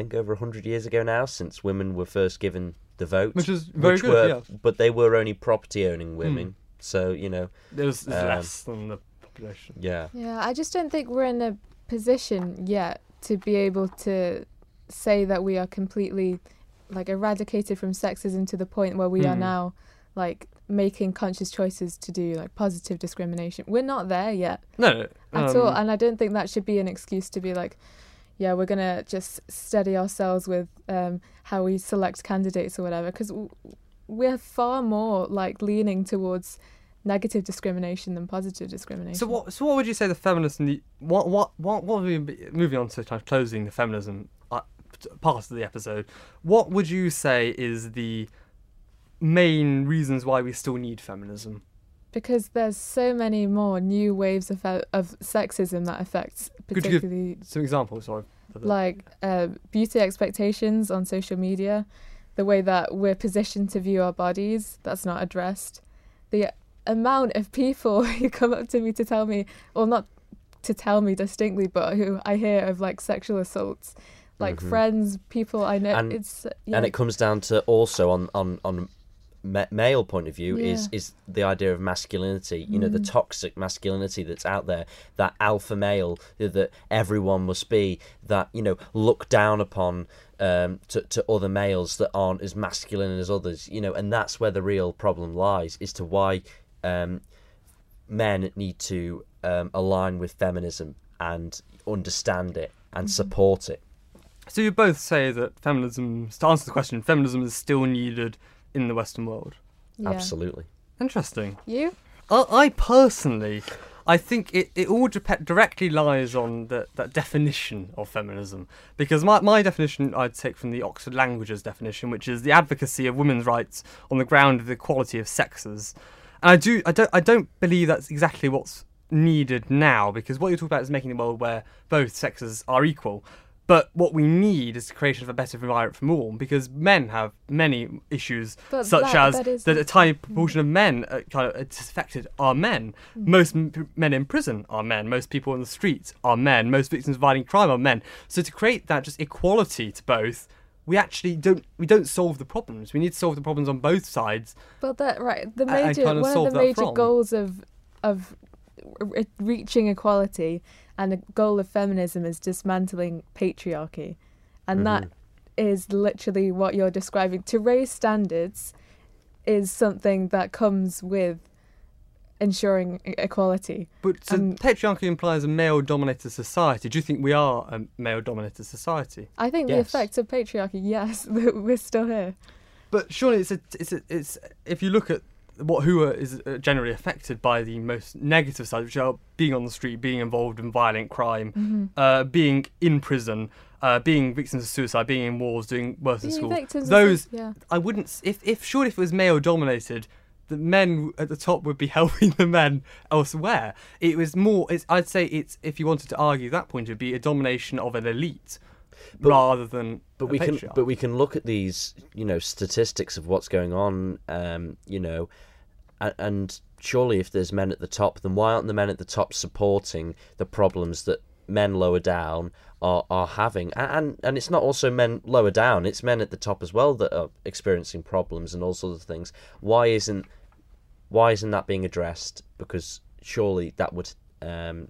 think, over hundred years ago now, since women were first given the vote, which is very which good were, yeah but they were only property owning women. So you know, there's, there's Um, less than the population yeah, Yeah, I just don't think we're in a position yet to be able to say that we are completely like eradicated from sexism to the point where we are Mm. now like making conscious choices to do like positive discrimination. We're not there yet no, no at all, um, and I don't think that should be an excuse to be like, yeah, we're gonna just steady ourselves with um, how we select candidates or whatever, because we're far more like leaning towards negative discrimination than positive discrimination. So what? So what would you say the feminists need? What? What? What? What? Would we be, moving on to kind of closing the feminism uh, part of the episode. What would you say is the main reasons why we still need feminism? Because there's so many more new waves of of sexism that affects Could you give- particularly Some examples, sorry. like uh, beauty expectations on social media, the way that we're positioned to view our bodies that's not addressed, the amount of people who come up to me to tell me, or not to tell me distinctly, but who I hear of like sexual assaults, like Mhm. friends, people I know. And- it's yeah. and it comes down to also on on on ma- male point of view is Yeah. is the idea of masculinity you know the Mm. toxic masculinity that's out there that alpha male that everyone must be that you know look down upon um, to, to other males that aren't as masculine as others you know and that's where the real problem lies as to why um, men need to um, align with feminism and understand it and Mhm. support it so you both say that feminism. To answer the question, feminism is still needed in the Western world. yeah. absolutely Interesting. You? I, I personally, I think it, it all dep- directly lies on the, that definition of feminism. Because my, my definition I'd take from the Oxford Languages definition, which is the advocacy of women's rights on the ground of the equality of sexes. And I do I don't I don't believe that's exactly what's needed now, because what you're talking about is making a world where both sexes are equal. But what we need is the creation of a better environment for all, because men have many issues But such that- as that is- that a tiny proportion of men uh, kind of it's affected are men. Mm. Most m- men in prison are men. Most people on the streets are men. Most victims of violent crime are men. So to create that just equality to both, we actually don't we don't solve the problems. We need to solve the problems on both sides. But that right, the major kind of one of the major from. goals of of re- reaching equality and the goal of feminism is dismantling patriarchy, and that Mhm. is literally what you're describing. To raise standards is something that comes with ensuring equality. But so Um, patriarchy implies a male-dominated society. Do you think we are a male-dominated society? I think the effects of patriarchy, yes, that we're still here. But surely it's a, it's a, it's if you look at what who are, is uh, generally affected by the most negative side, which are being on the street, being involved in violent crime, Mm-hmm. uh, being in prison, uh, being victims of suicide, being in wars, doing worse in school. victims Those yeah. I wouldn't. If if surely if it was male dominated, the men at the top would be helping the men elsewhere. It was more. It's, I'd say it's if you wanted to argue that point, it'd be a domination of an elite But- rather than. but a we can but we can look at these you know statistics of what's going on um you know and, and surely if there's men at the top then why aren't the men at the top supporting the problems that men lower down are are having? A- and and it's not also men lower down it's men at the top as well that are experiencing problems and all sorts of things. Why isn't why isn't that being addressed? Because surely that would um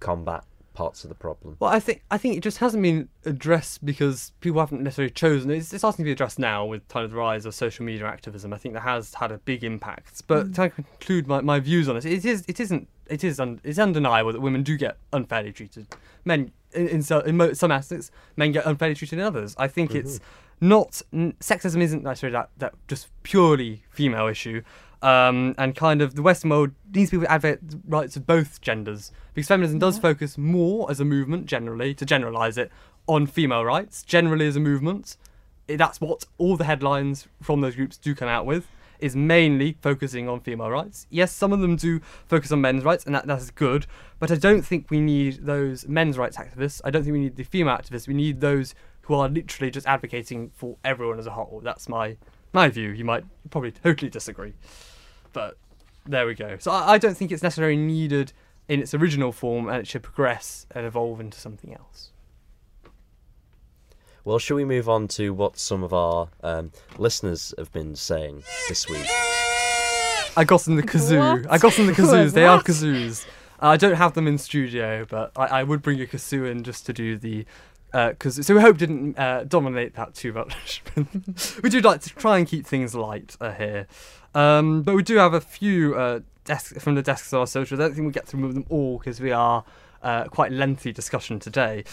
combat parts of the problem Well, I think I think it just hasn't been addressed because people haven't necessarily chosen. It's, it's starting to be addressed now with kind of the rise of social media activism. I think that has had a big impact. But mm. to conclude my, my views on it, it is it isn't it is un, it's undeniable that women do get unfairly treated. Men in in, so, in some aspects, men get unfairly treated in others. I think it's mm-hmm. not sexism isn't necessarily that that just purely female issue. Um, and kind of the Western world needs people to advocate the rights of both genders. Because feminism does focus more as a movement generally to generalize it on female rights. Generally as a movement that's what all the headlines from those groups do come out with is mainly focusing on female rights. Yes some of them do focus on men's rights and that, that's good but i don't think we need those men's rights activists. I don't think we need the female activists. We need those who are literally just advocating for everyone as a whole. That's my my view you might probably totally disagree but there we go. So I, I don't think it's necessarily needed in its original form, and it should progress and evolve into something else. Well, shall we move on to what some of our um, listeners have been saying this week? I got them the kazoo. What? I got them the kazoos. They are What? kazoos. I don't have them in studio, but I, I would bring a kazoo in just to do the. Uh. So we hope didn't uh, dominate that too much. we do like to try and keep things light uh, here, um, but we do have a few uh, desks from the desks of our socials. I don't think we get through them all because we are uh, quite lengthy discussion today.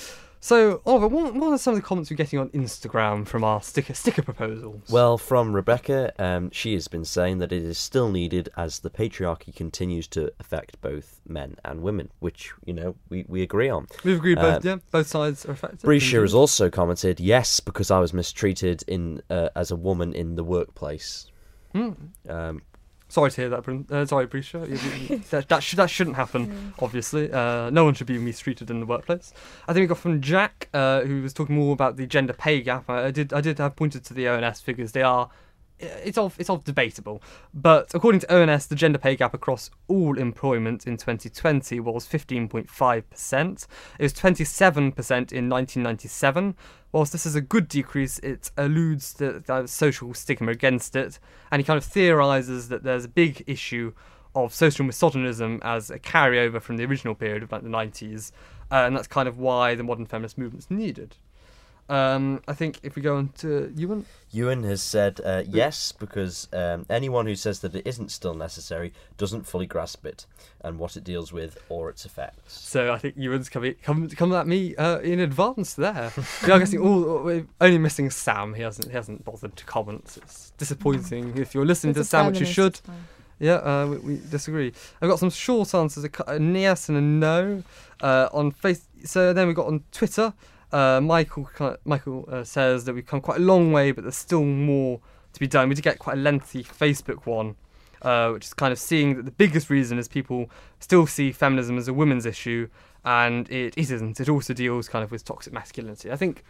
So, Oliver, what, what are some of the comments we're getting on Instagram from our sticker sticker proposals? Well, from Rebecca, um, she has been saying that it is still needed as the patriarchy continues to affect both men and women, which, you know, we, we agree on. we've agreed both. uh, yeah, both sides are affected. Brescia has also commented, yes, because I was mistreated in uh, as a woman in the workplace. Hmm. Um, Sorry to hear that. Uh, sorry, you- that that, should, that shouldn't happen. Obviously, uh, no one should be mistreated in the workplace. I think we got from Jack, uh, who was talking more about the gender pay gap. I, I did I did have pointed to the ONS figures. They are it's all it's all debatable, but according to ONS, the gender pay gap across all employment in 2020 was 15.5 percent. It was 27 percent in 1997. Whilst this is a good decrease, it alludes to the social stigma against it, and he kind of theorizes that there's a big issue of social misogynism as a carryover from the original period of like the 90s, uh, and that's kind of why the modern feminist movement's needed. Um, I think if we go on to Ewan, Ewan has said uh, yes because um, anyone who says that it isn't still necessary doesn't fully grasp it and what it deals with or its effects. so I think Ewan's coming come come at me uh, in advance there. we are guessing all we're only missing Sam. He hasn't he hasn't bothered to comment. It's disappointing. If you're listening It's to a Sam, which you should. Yeah, uh, we, we disagree. I've got some short answers: a, a yes and a no. Uh, on face, so then we got on Twitter. Uh, Michael Michael uh, says that we've come quite a long way, but there's still more to be done. We did get quite a lengthy Facebook one, uh, which is kind of seeing that the biggest reason is people still see feminism as a women's issue, and it isn't. It also deals kind of with toxic masculinity. I think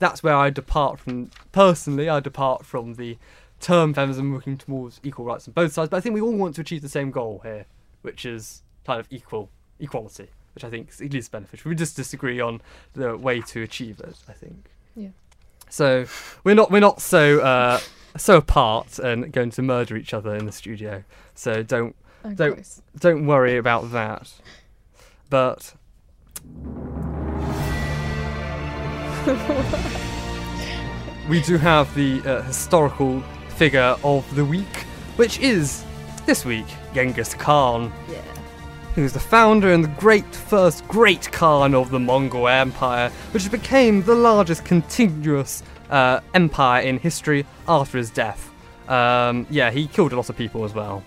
that's where I depart from. Personally, I depart from the term feminism working towards equal rights on both sides, but I think we all want to achieve the same goal here, which is kind of equal equality, which I think is at least beneficial. We just disagree on the way to achieve it. I think. Yeah. So we're not we're not so uh, so apart and going to murder each other in the studio. So don't Oh, Don't- gross. don't worry about that. But we do have the uh, historical figure of the week, which is This week, Genghis Khan, Yeah. Who was the founder and the great first great Khan of the Mongol Empire, which became the largest continuous uh, empire in history after his death. Um, yeah, he killed a lot of people as well.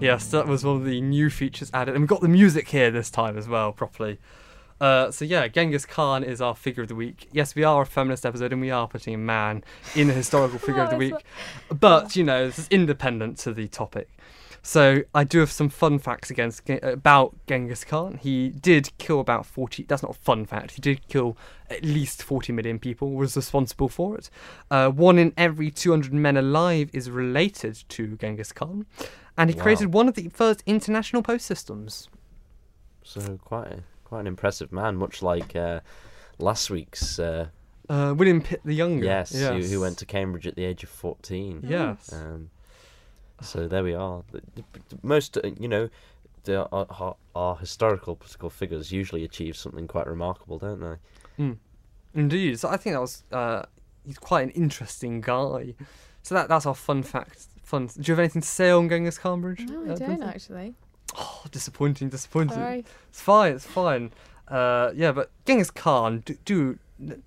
Yes, that was one of the new features added, and we got the music here this time as well, properly. Uh, so yeah, Genghis Khan is our figure of the week. Yes, we are a feminist episode, and we are putting a man in the historical figure of the week. it's But you know, this is independent to the topic. So I do have some fun facts against about Genghis Khan. He did kill about forty. That's not a fun fact. He did kill at least forty million people. Was responsible for it. Uh, one in every two hundred men alive is related to Genghis Khan, and he Wow. created one of the first international post systems. So quite a, quite an impressive man, much like uh, last week's uh, Uh, William Pitt the Younger. yes, Who, yes. who went to Cambridge at the age of fourteen. Yes. Um, so there we are. The- the- the Most, uh, you know, the, our, our, our historical political figures usually achieve something quite remarkable, don't they? Indeed. So I think that was uh, he's quite an interesting guy. So that that's our fun fact. Fun. Do you have anything to say on Genghis Khan Bridge? No, uh, I don't Vincent? actually. Oh, disappointing, disappointing. Sorry. It's fine, it's fine. Uh, yeah, but Genghis Khan, do, do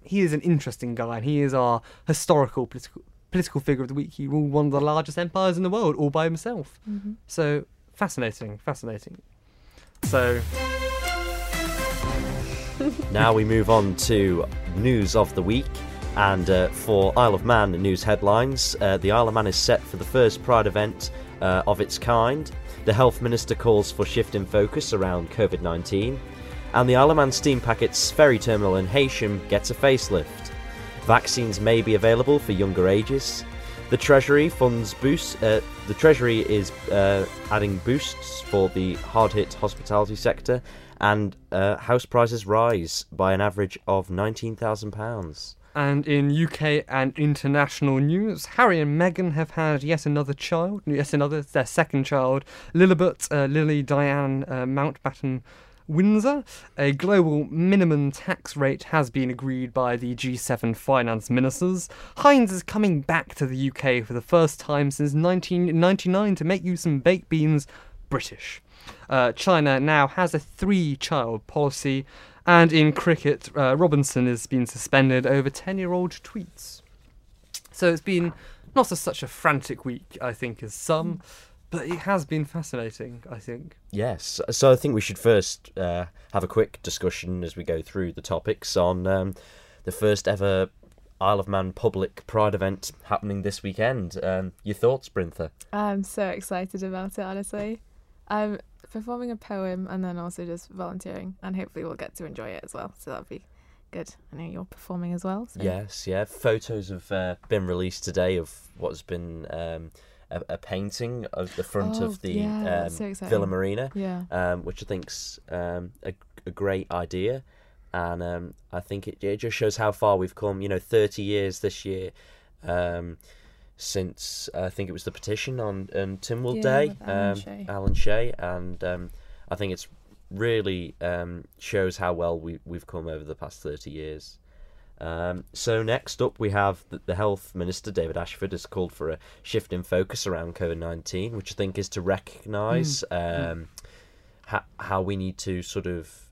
he is an interesting guy, and he is our historical political political figure of the week. He ruled one of the largest empires in the world all by himself. hmm So fascinating, fascinating. So now we move on to news of the week. And uh, for Isle of Man news headlines, uh, the Isle of Man is set for the first Pride event uh, of its kind. The Health Minister calls for shift in focus around COVID 19. And the Isle of Man steam packet's ferry terminal in Heysham gets a facelift. Vaccines may be available for younger ages. The Treasury funds boost. Uh, the Treasury is uh, adding boosts for the hard-hit hospitality sector, and uh, house prices rise by an average of nineteen thousand pounds. And in UK and international news, Harry and Meghan have had yet another child. Yes, another their second child, Lilibet uh, Lily Diana uh, Mountbatten Windsor. A global minimum tax rate has been agreed by the G7 finance ministers. Heinz is coming back to the UK for the first time since 1999 to make you some baked beans British. Uh, China now has a three-child policy. And in cricket, uh, Robinson has been suspended over 10 year old tweets. So it's been not a, such a frantic week, I think, as some, but it has been fascinating, I think. Yes, so I think we should first uh, have a quick discussion as we go through the topics on um, the first ever Isle of Man public Pride event happening this weekend. Um, your thoughts, Brintha? I'm so excited about it, honestly. I'm performing a poem and then also just volunteering, and hopefully we'll get to enjoy it as well. So that'll be good. I know you're performing as well. So. Yes, yeah. Photos have uh, been released today of what's been um, a, a painting of the front Oh, of the yeah, um, so. Villa Marina, Yeah. um, which I think's um, a, a great idea, and um, I think it, it just shows how far we've come. You know, thirty years this year. Um, since uh, I think it was the petition on, on Tynwald Yeah, Day, Alan um, Shea. Alan Shea, and um, I think it's really um, shows how well we we've come over the past thirty years. Um, so next up, we have the, the health minister David Ashford has called for a shift in focus around COVID nineteen, which I think is to recognise um, ha- how we need to sort of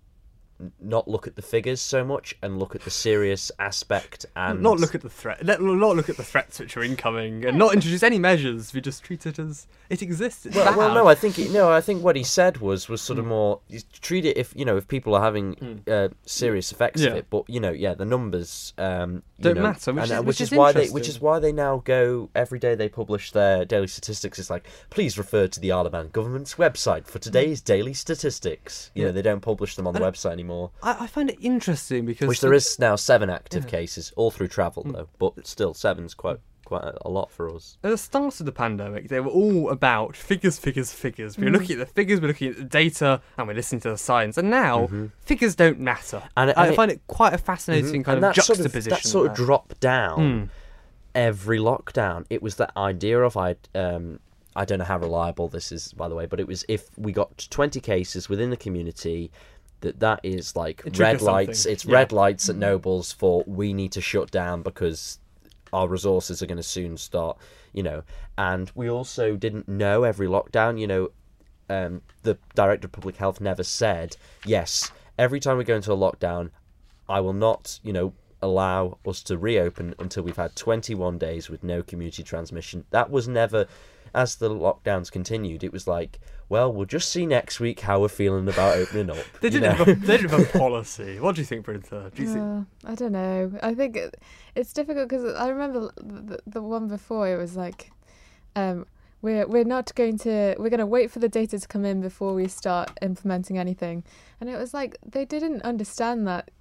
not look at the figures so much and look at the serious aspect and not look at the threat, not look at the threats which are incoming, and not introduce any measures. We just treat it as it exists. Well, well, no, I think no, I think what he said was was sort of more treat it if you know if people are having uh, serious effects of it, but you know, yeah, the numbers um, Don't know, matter, which and, is- uh, which is why they which is why they now go every day they publish their daily statistics. It's like please refer to the Man government's website for today's daily statistics. You know, they don't publish them on the website anymore. I, I find it interesting because Which there is now seven active Yeah. cases, all through travel Mm. though, but still seven's quite quite a, lot for us. At the start of the pandemic, they were all about figures, figures, figures. We're looking at the figures, we're looking at the data, and we're listening to the science. And now, figures don't matter. And- I and it- find it quite a fascinating kind and of that sort of juxtaposition. that sort of dropped down Mm. every lockdown. It was that idea of I um I don't know how reliable this is by the way, but it was if we got twenty cases within the community that that is like It red lights something. it's Yeah. red lights at Noble's for we need to shut down because our resources are going to soon start, you know. And we also didn't know every lockdown, you know. Um, the director of public health never said yes. Every time we go into a lockdown, I will not, you know, allow us to reopen until we've had 21 days with no community transmission. That was never, as the lockdowns continued, it was like, well, we'll just see next week how we're feeling about opening up. They didn't, have a, they didn't have a policy. What do you think, Brintha? Do you think? Uh, I don't know. I think it, it's difficult because I remember the, the one before. It was like, um, we're we're not going to we're going to wait for the data to come in before we start implementing anything, and it was like they didn't understand that.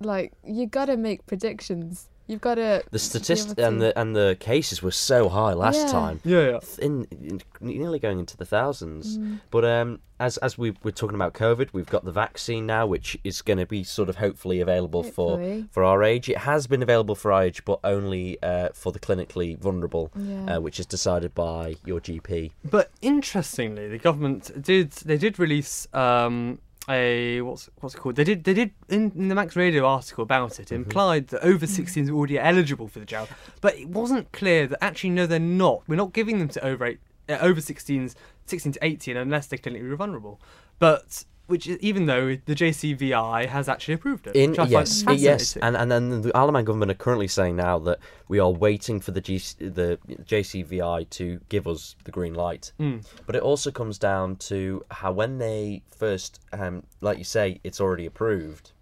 Like you got to make predictions. You've got to. the statistics and the and the cases were so high last Yeah. time. Yeah, yeah. in, in nearly going into the thousands. Mm. But um, as as we were talking about COVID, we've got the vaccine now, which is going to be sort of hopefully available Hopefully. for for our age. It has been available for our age, but only uh, for the clinically vulnerable, Yeah. uh, which is decided by your GP. But interestingly, the government did they did release um, a what's what's it called? They did they did in, in the Manx Radio article about it. It implied that over 16s are already eligible for the jab, but it wasn't clear that actually no, they're not. We're not giving them to over eight, uh, over 16s, 16 to 18 unless they're clinically vulnerable. But which is, even though the JCVI has actually approved it, In which I find yes, yes, and and then the Isle of Man government are currently saying now that we are waiting for the G, the JCVI to give us the green light. Mm. But it also comes down to how when they first, um, like you say, it's already approved,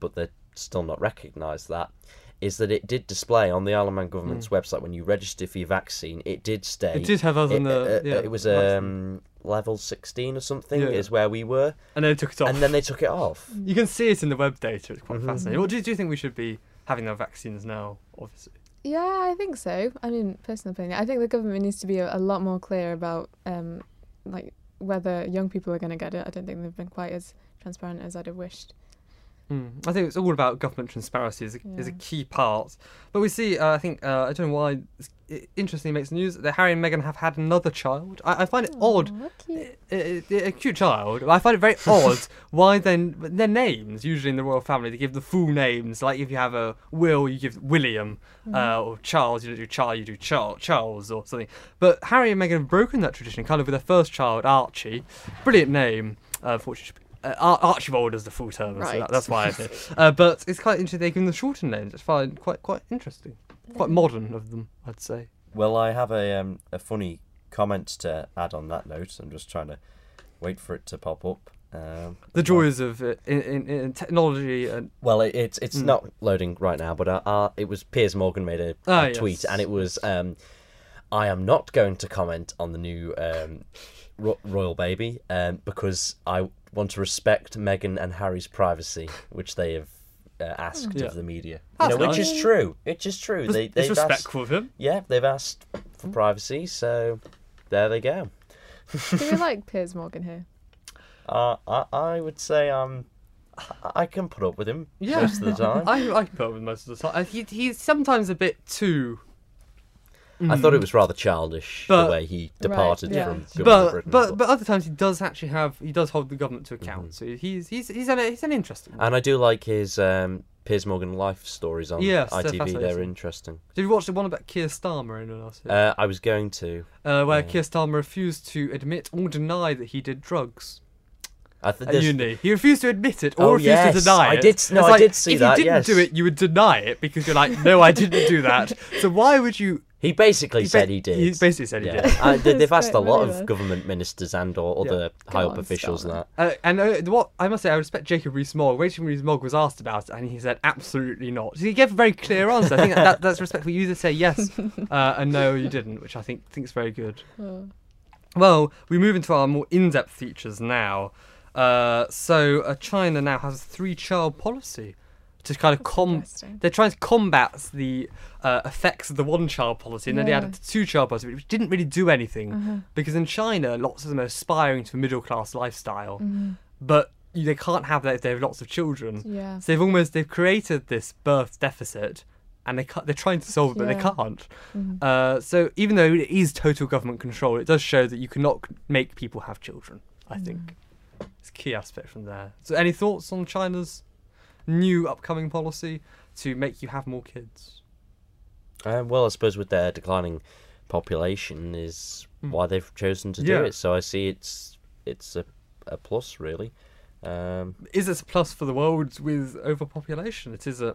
but they're still not recognised that. Is that it did display on the Isle of Man government's website when you register for your vaccine? It did stay. It did have other It, in the uh, yeah, it was um, level sixteen or something Yeah. is where we were, and then it took it off. and then they took it off. You can see it in the web data. It's quite Mhm. fascinating. What do you, do you think we should be having our vaccines now? Obviously. Yeah, I think so. I mean, personal opinion. I think the government needs to be a, a lot more clear about, um, like whether young people are going to get it. I don't think they've been quite as transparent as I'd have wished. Mm. I think it's all about government transparency is a, is a key part. But we see, uh, I think, uh, I don't know why, it's- it interestingly makes news that Harry and Meghan have had another child. I, I find it odd. Cute. A, a, a cute child. I find it very odd why then their names, usually in the royal family, they give the full names. Like if you have a Will, you give William, uh, or Charles, you don't do Charles, you do Charles, Charles or something. But Harry and Meghan have broken that tradition, kind of with their first child, Archie. Brilliant name. Uh, unfortunately, uh, Ar- Archibald is the full term, so that, that's why I say. Uh, but it's quite interesting. They give them the shortened names. It's fine, quite quite interesting, quite modern of them, I'd say. Well, I have a um, a funny comment to add on that note. I'm just trying to wait for it to pop up. Um, The joys of uh, in, in, in technology and Well, it, it's it's Mm. not loading right now, but uh, uh, it was Piers Morgan made a, Ah, a tweet, yes. and it was um, I am not going to comment on the new um, ro- royal baby um, because I want to respect Meghan and Harry's privacy, which they have uh, asked Yeah. of the media. You That's know, which nice. is true. Which is true. it's, They it's they've asked, respectful of him. yeah, they've asked for privacy, so there they go. Do you like Piers Morgan here? Uh, I I would say um, I- I can put up with him Yeah. most of the time. I, I can put up with most of the time. Uh, He, he's sometimes a bit too. I thought it was rather childish But- the way he departed yeah. from Government But, Britain. but but other times he does actually have he does hold the government to account. Mhm. So he's he's he's an he's an interesting. One. and I do like his um, Piers Morgan life stories on Yes, they're ITV. They're interesting. Did you watch the one about Keir Starmer? Anyone else? here? Uh, I was going to. Uh, where yeah. Keir Starmer refused to admit or deny that he did drugs I th- at there's- uni. He refused to admit it or Oh, refused yes, to deny I it. did no, It's I like, did see if that, If you didn't do it, you would deny it because you're like, no, I didn't do that. So why would you? He basically ba- said he did. He basically said he yeah. did. Uh, they- they've asked a lot of government ministers and or Yeah. other high Go up on, officials and that. Uh, and uh, what I must say, I respect Jacob Rees-Mogg. Jacob Rees-Mogg was asked about it, and he said absolutely not. So he gave a very clear answer. I think that, that's respectful. You either say yes uh, and no, you didn't, which I think think is very good. Oh. Well, we move into our more in-depth features now. Uh, so uh, China now has a three-child policy to kind of com. They're trying to combat the uh, effects of the one-child policy, and then they added the two-child policy, which didn't really do anything Uh-huh. because in China, lots of them are aspiring to a middle-class lifestyle Mhm. but they can't have that if they have lots of children. Yeah. So they've almost they've created this birth deficit, and they they're trying to solve it, but they can't. Mhm. Uh, so even though it is total government control, it does show that you cannot make people have children. I think it's a key aspect from there. So any thoughts on China's new upcoming policy to make you have more kids? Uh, well, I suppose with their declining population is Hmm. why they've chosen to Yeah. do it. So I see it's it's a a plus really. Um, Is it a plus for the world with overpopulation? It is a.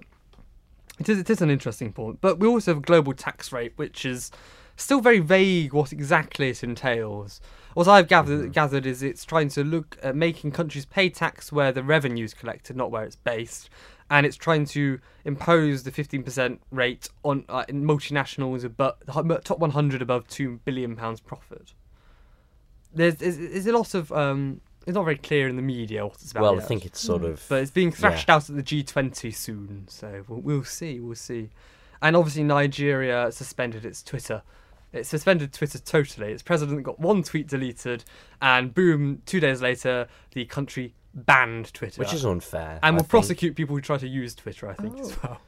It is, it is an interesting point, but we also have a global tax rate, which is still very vague what exactly it entails. What I've gathered, gathered is it's trying to look at making countries pay tax where the revenue is collected, not where it's based, and it's trying to impose the 15% rate on uh, in multinationals above top 100 above two billion pounds profit. There's, there's, there's a lot of um, it's not very clear in the media what it's about. well, I think it's sort of But it's being thrashed out at the G20 soon, so we'll, we'll see, we'll see. And obviously, Nigeria suspended its Twitter. It suspended Twitter totally. Its president got one tweet deleted, and boom, two days later, the country banned Twitter. which is unfair. and I will think. prosecute people who try to use Twitter, I think, as Oh. well.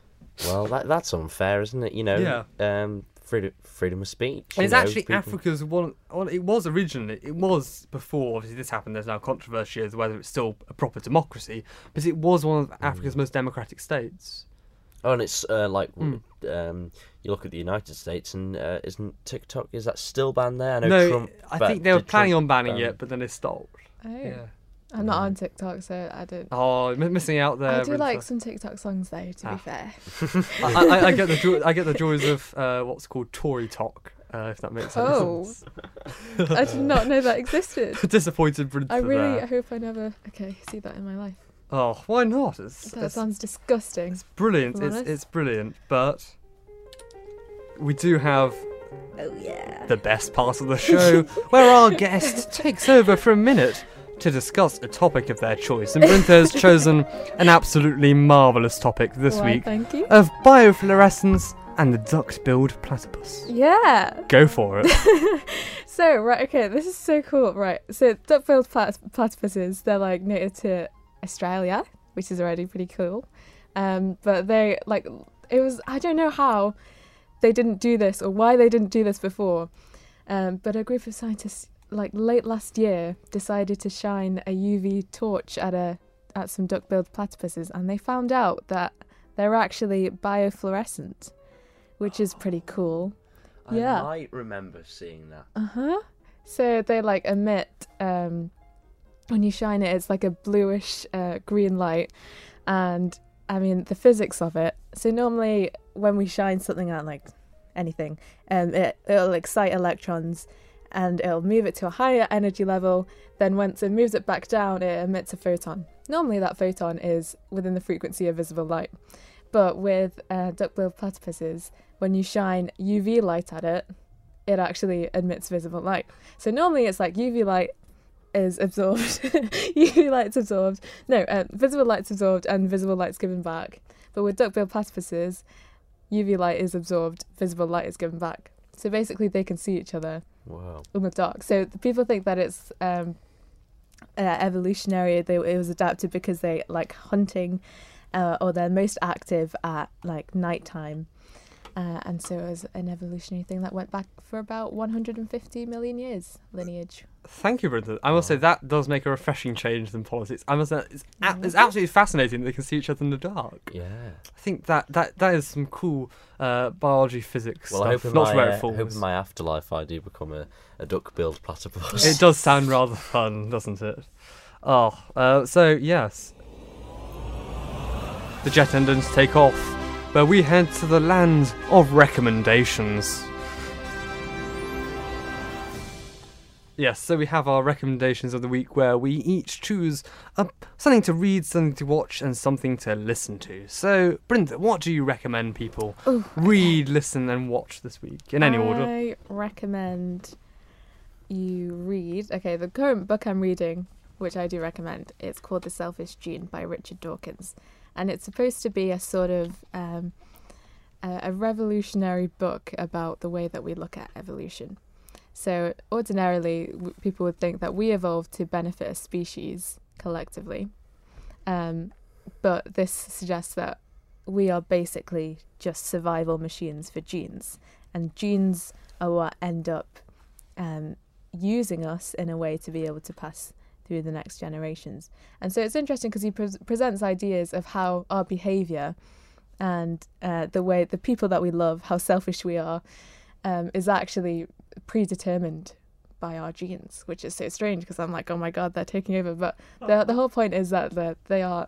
Well, that that's unfair, isn't it? You know, Yeah. um, freedom freedom of speech. And you it's know, actually people- Africa's one. Well, it was originally. It was before. Obviously, this happened. There's now controversy as to whether it's still a proper democracy, but it was one of Mm. Africa's most democratic states. Oh, and it's uh, like Mm. um, you look at the United States, and uh, isn't TikTok is that still banned there? I know No, Trump. I think they were planning Trump on banning ban- it, but then it stopped. Oh. Yeah. I'm not on TikTok, so I don't. Oh, m- missing out there. I do like some TikTok songs though. To Ah. be fair, I, I, I get the joy, I get the joys of uh, what's called Tory talk, uh, if that makes any Oh. sense. I did not know that existed. Disappointed Brintha I really there. hope I never okay see that in my life. Oh, why not? It's, That it's sounds disgusting. brilliant. It's it's brilliant, but we do have Oh yeah. the best part of the show, where our guest takes over for a minute to discuss a topic of their choice. And Brintha has chosen an absolutely marvellous topic this Why, week Thank you. of biofluorescence and the duck-billed platypus. Yeah. Go for it. So right, okay, this is so cool. Right, so duck-billed plat- platypuses, they're like native to Australia, which is already pretty cool. Um, but they like it was I don't know how they didn't do this or why they didn't do this before. Um, but a group of scientists like late last year decided to shine a UV torch at a at some duck-billed platypuses, and they found out that they're actually biofluorescent, which is pretty cool. I Yeah. might remember seeing that. Uh huh. So they like emit um, when you shine it. It's like a bluish uh, green light, and I mean the physics of it. So normally when we shine something at like anything, um, it it'll excite electrons, and it'll move it to a higher energy level. Then once it moves it back down, it emits a photon. Normally that photon is within the frequency of visible light, but with uh, duck-billed platypuses, when you shine UV light at it, it actually emits visible light. So normally it's like UV light is absorbed, UV light's absorbed. No, uh, visible light's absorbed and visible light's given back. But with duck-billed platypuses, UV light is absorbed, visible light is given back. So basically, they can see each other Wow. in the dark. So the people think that it's um, uh, evolutionary. They, it was adapted because they like hunting, uh, or they're most active at like nighttime. Uh, and so it was an evolutionary thing that went back for about 150 million years lineage. Thank you, Brintha. I must say that does make a refreshing change than politics. I must say it's, a- it's absolutely fascinating that they can see each other in the dark. Yeah. I think that that, that is some cool uh, biology physics Well, I hope stuff. in Not my, where uh, it falls. hope in my afterlife I do become a, a duck-billed platypus. It does sound rather fun, doesn't it? Oh, uh, so yes. The jet engines take off, but we head to the land of recommendations. Yes, so we have our recommendations of the week where we each choose a, something to read, something to watch, and something to listen to. So, Brintha, what do you recommend people Ooh, read, listen, and watch this week? In any order. I recommend you read. Okay, the current book I'm reading, which I do recommend, it's called The Selfish Gene by Richard Dawkins, and it's supposed to be a sort of um, a, a revolutionary book about the way that we look at evolution. So ordinarily, people would think that we evolved to benefit a species collectively, um, but this suggests that we are basically just survival machines for genes, and genes are what end up um, using us in a way to be able to pass through the next generations. And so it's interesting because he pre- presents ideas of how our behaviour and uh, the way the people that we love, how selfish we are, um, is actually predetermined by our genes, which is so strange because I'm like, oh my god, they're taking over. But the the whole point is that they they are,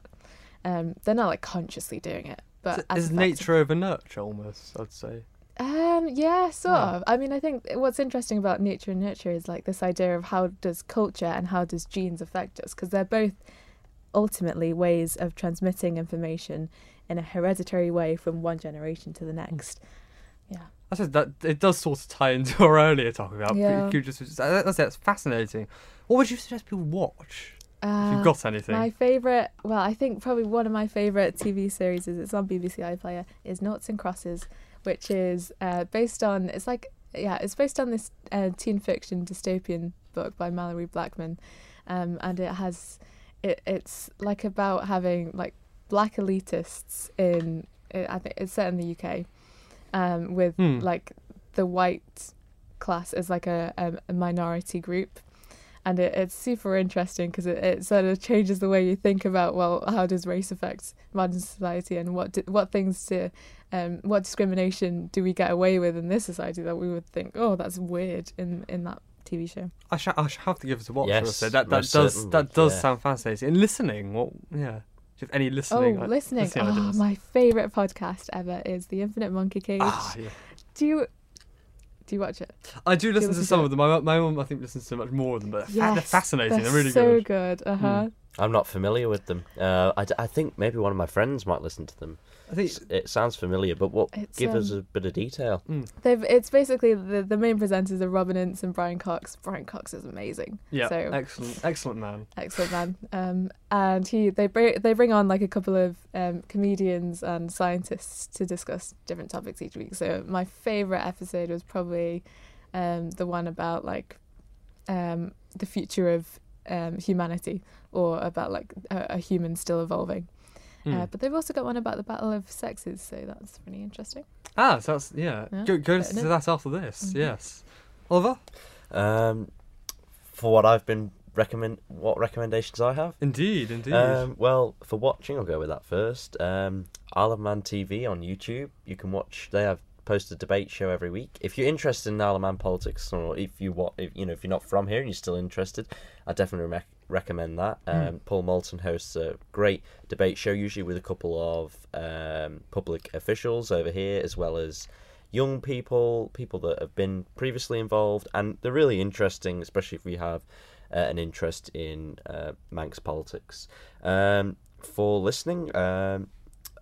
um, they're not like consciously doing it. But as is nature over nurture almost? I'd say. Um, yeah, sort Yeah. of. I mean, I think what's interesting about nature and nurture is like this idea of how does culture and how does genes affect us because they're both ultimately ways of transmitting information in a hereditary way from one generation to the next. Yeah. I said that it does sort of tie into our earlier talk about Yeah. just that's, that's fascinating. What would you suggest people watch? if Uh, you've got anything. My favorite, well, I think probably one of my favorite TV series is it's on BBC iPlayer is Noughts and Crosses, which is uh, based on it's like yeah it's based on this uh, teen fiction dystopian book by Malorie Blackman, um, and it has it it's like about having like black elitists in I think it's set in the UK, um, with Hmm. like the white class as like a, a, a minority group and it, it's super interesting because it, it sort of changes the way you think about well how does race affect modern society and what di- what things to um, what discrimination do we get away with in this society that we would think oh that's weird in in that TV show I shall, I shall have to give it a watch. Yes, that that does certainly, that does yeah. sound fascinating. And listening, what? Yeah, do you have any listening? oh uh, listening oh my favorite podcast ever is the Infinite Monkey Cage Ah, yeah. do you do you watch it I do listen to listen to some it? of them. My my mum, I think, listens to much more of them, but they're fa- they're fascinating. They're, really so good. good, uh-huh I'm not familiar with them. Uh, I, d- I think maybe one of my friends might listen to them. I think It sounds familiar, but what? It's, give us um, a bit of detail. They've it's basically the the main presenters are Robin Ince and Brian Cox. Brian Cox is amazing. yeah, So excellent, excellent man. excellent man. Um, and he they bring they bring on like a couple of um comedians and scientists to discuss different topics each week. So my favorite episode was probably um the one about like um the future of um humanity or about like a, a human still evolving. Hmm. Uh, but they've also got one about the battle of sexes, so that's really interesting. ah, so that's yeah. Yeah, Go go listen to it. that after this. Mhm. Yes, Oliver. Um, for what I've been recommend, what recommendations I have? Indeed, indeed. Um, well, for watching, I'll go with that first. Um, Isle of Man TV on YouTube. You can watch. They have post a debate show every week. If you're interested in Isle of Man politics, or if you want, if you know, if you're not from here and you're still interested, I definitely rec- recommend that. Um, Paul Moulton hosts a great debate show, usually with a couple of um, public officials over here, as well as young people, people that have been previously involved, and they're really interesting, especially if we have uh, an interest in uh, Manx politics. Um, for listening, um,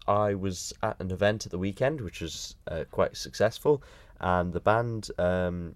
I was at an event at the weekend, which was uh, quite successful, and the band um,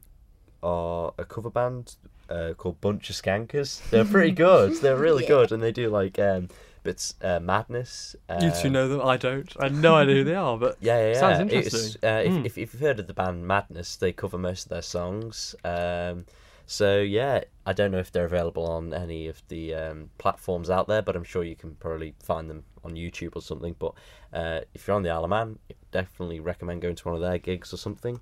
are a cover band uh, called Bunch of Skankers. They're pretty good. They're really Yeah. good, and they do like um, bits uh, madness. you two um, know them. I don't. I have no idea who they are, but yeah, yeah, yeah. Sounds It's, interesting. uh, if, Mm. if, if you've heard of the band Madness, they cover most of their songs. Um, so yeah, I don't know if they're available on any of the um, platforms out there, but I'm sure you can probably find them on YouTube or something. But uh, if you're on the Isle of Man, definitely recommend going to one of their gigs or something.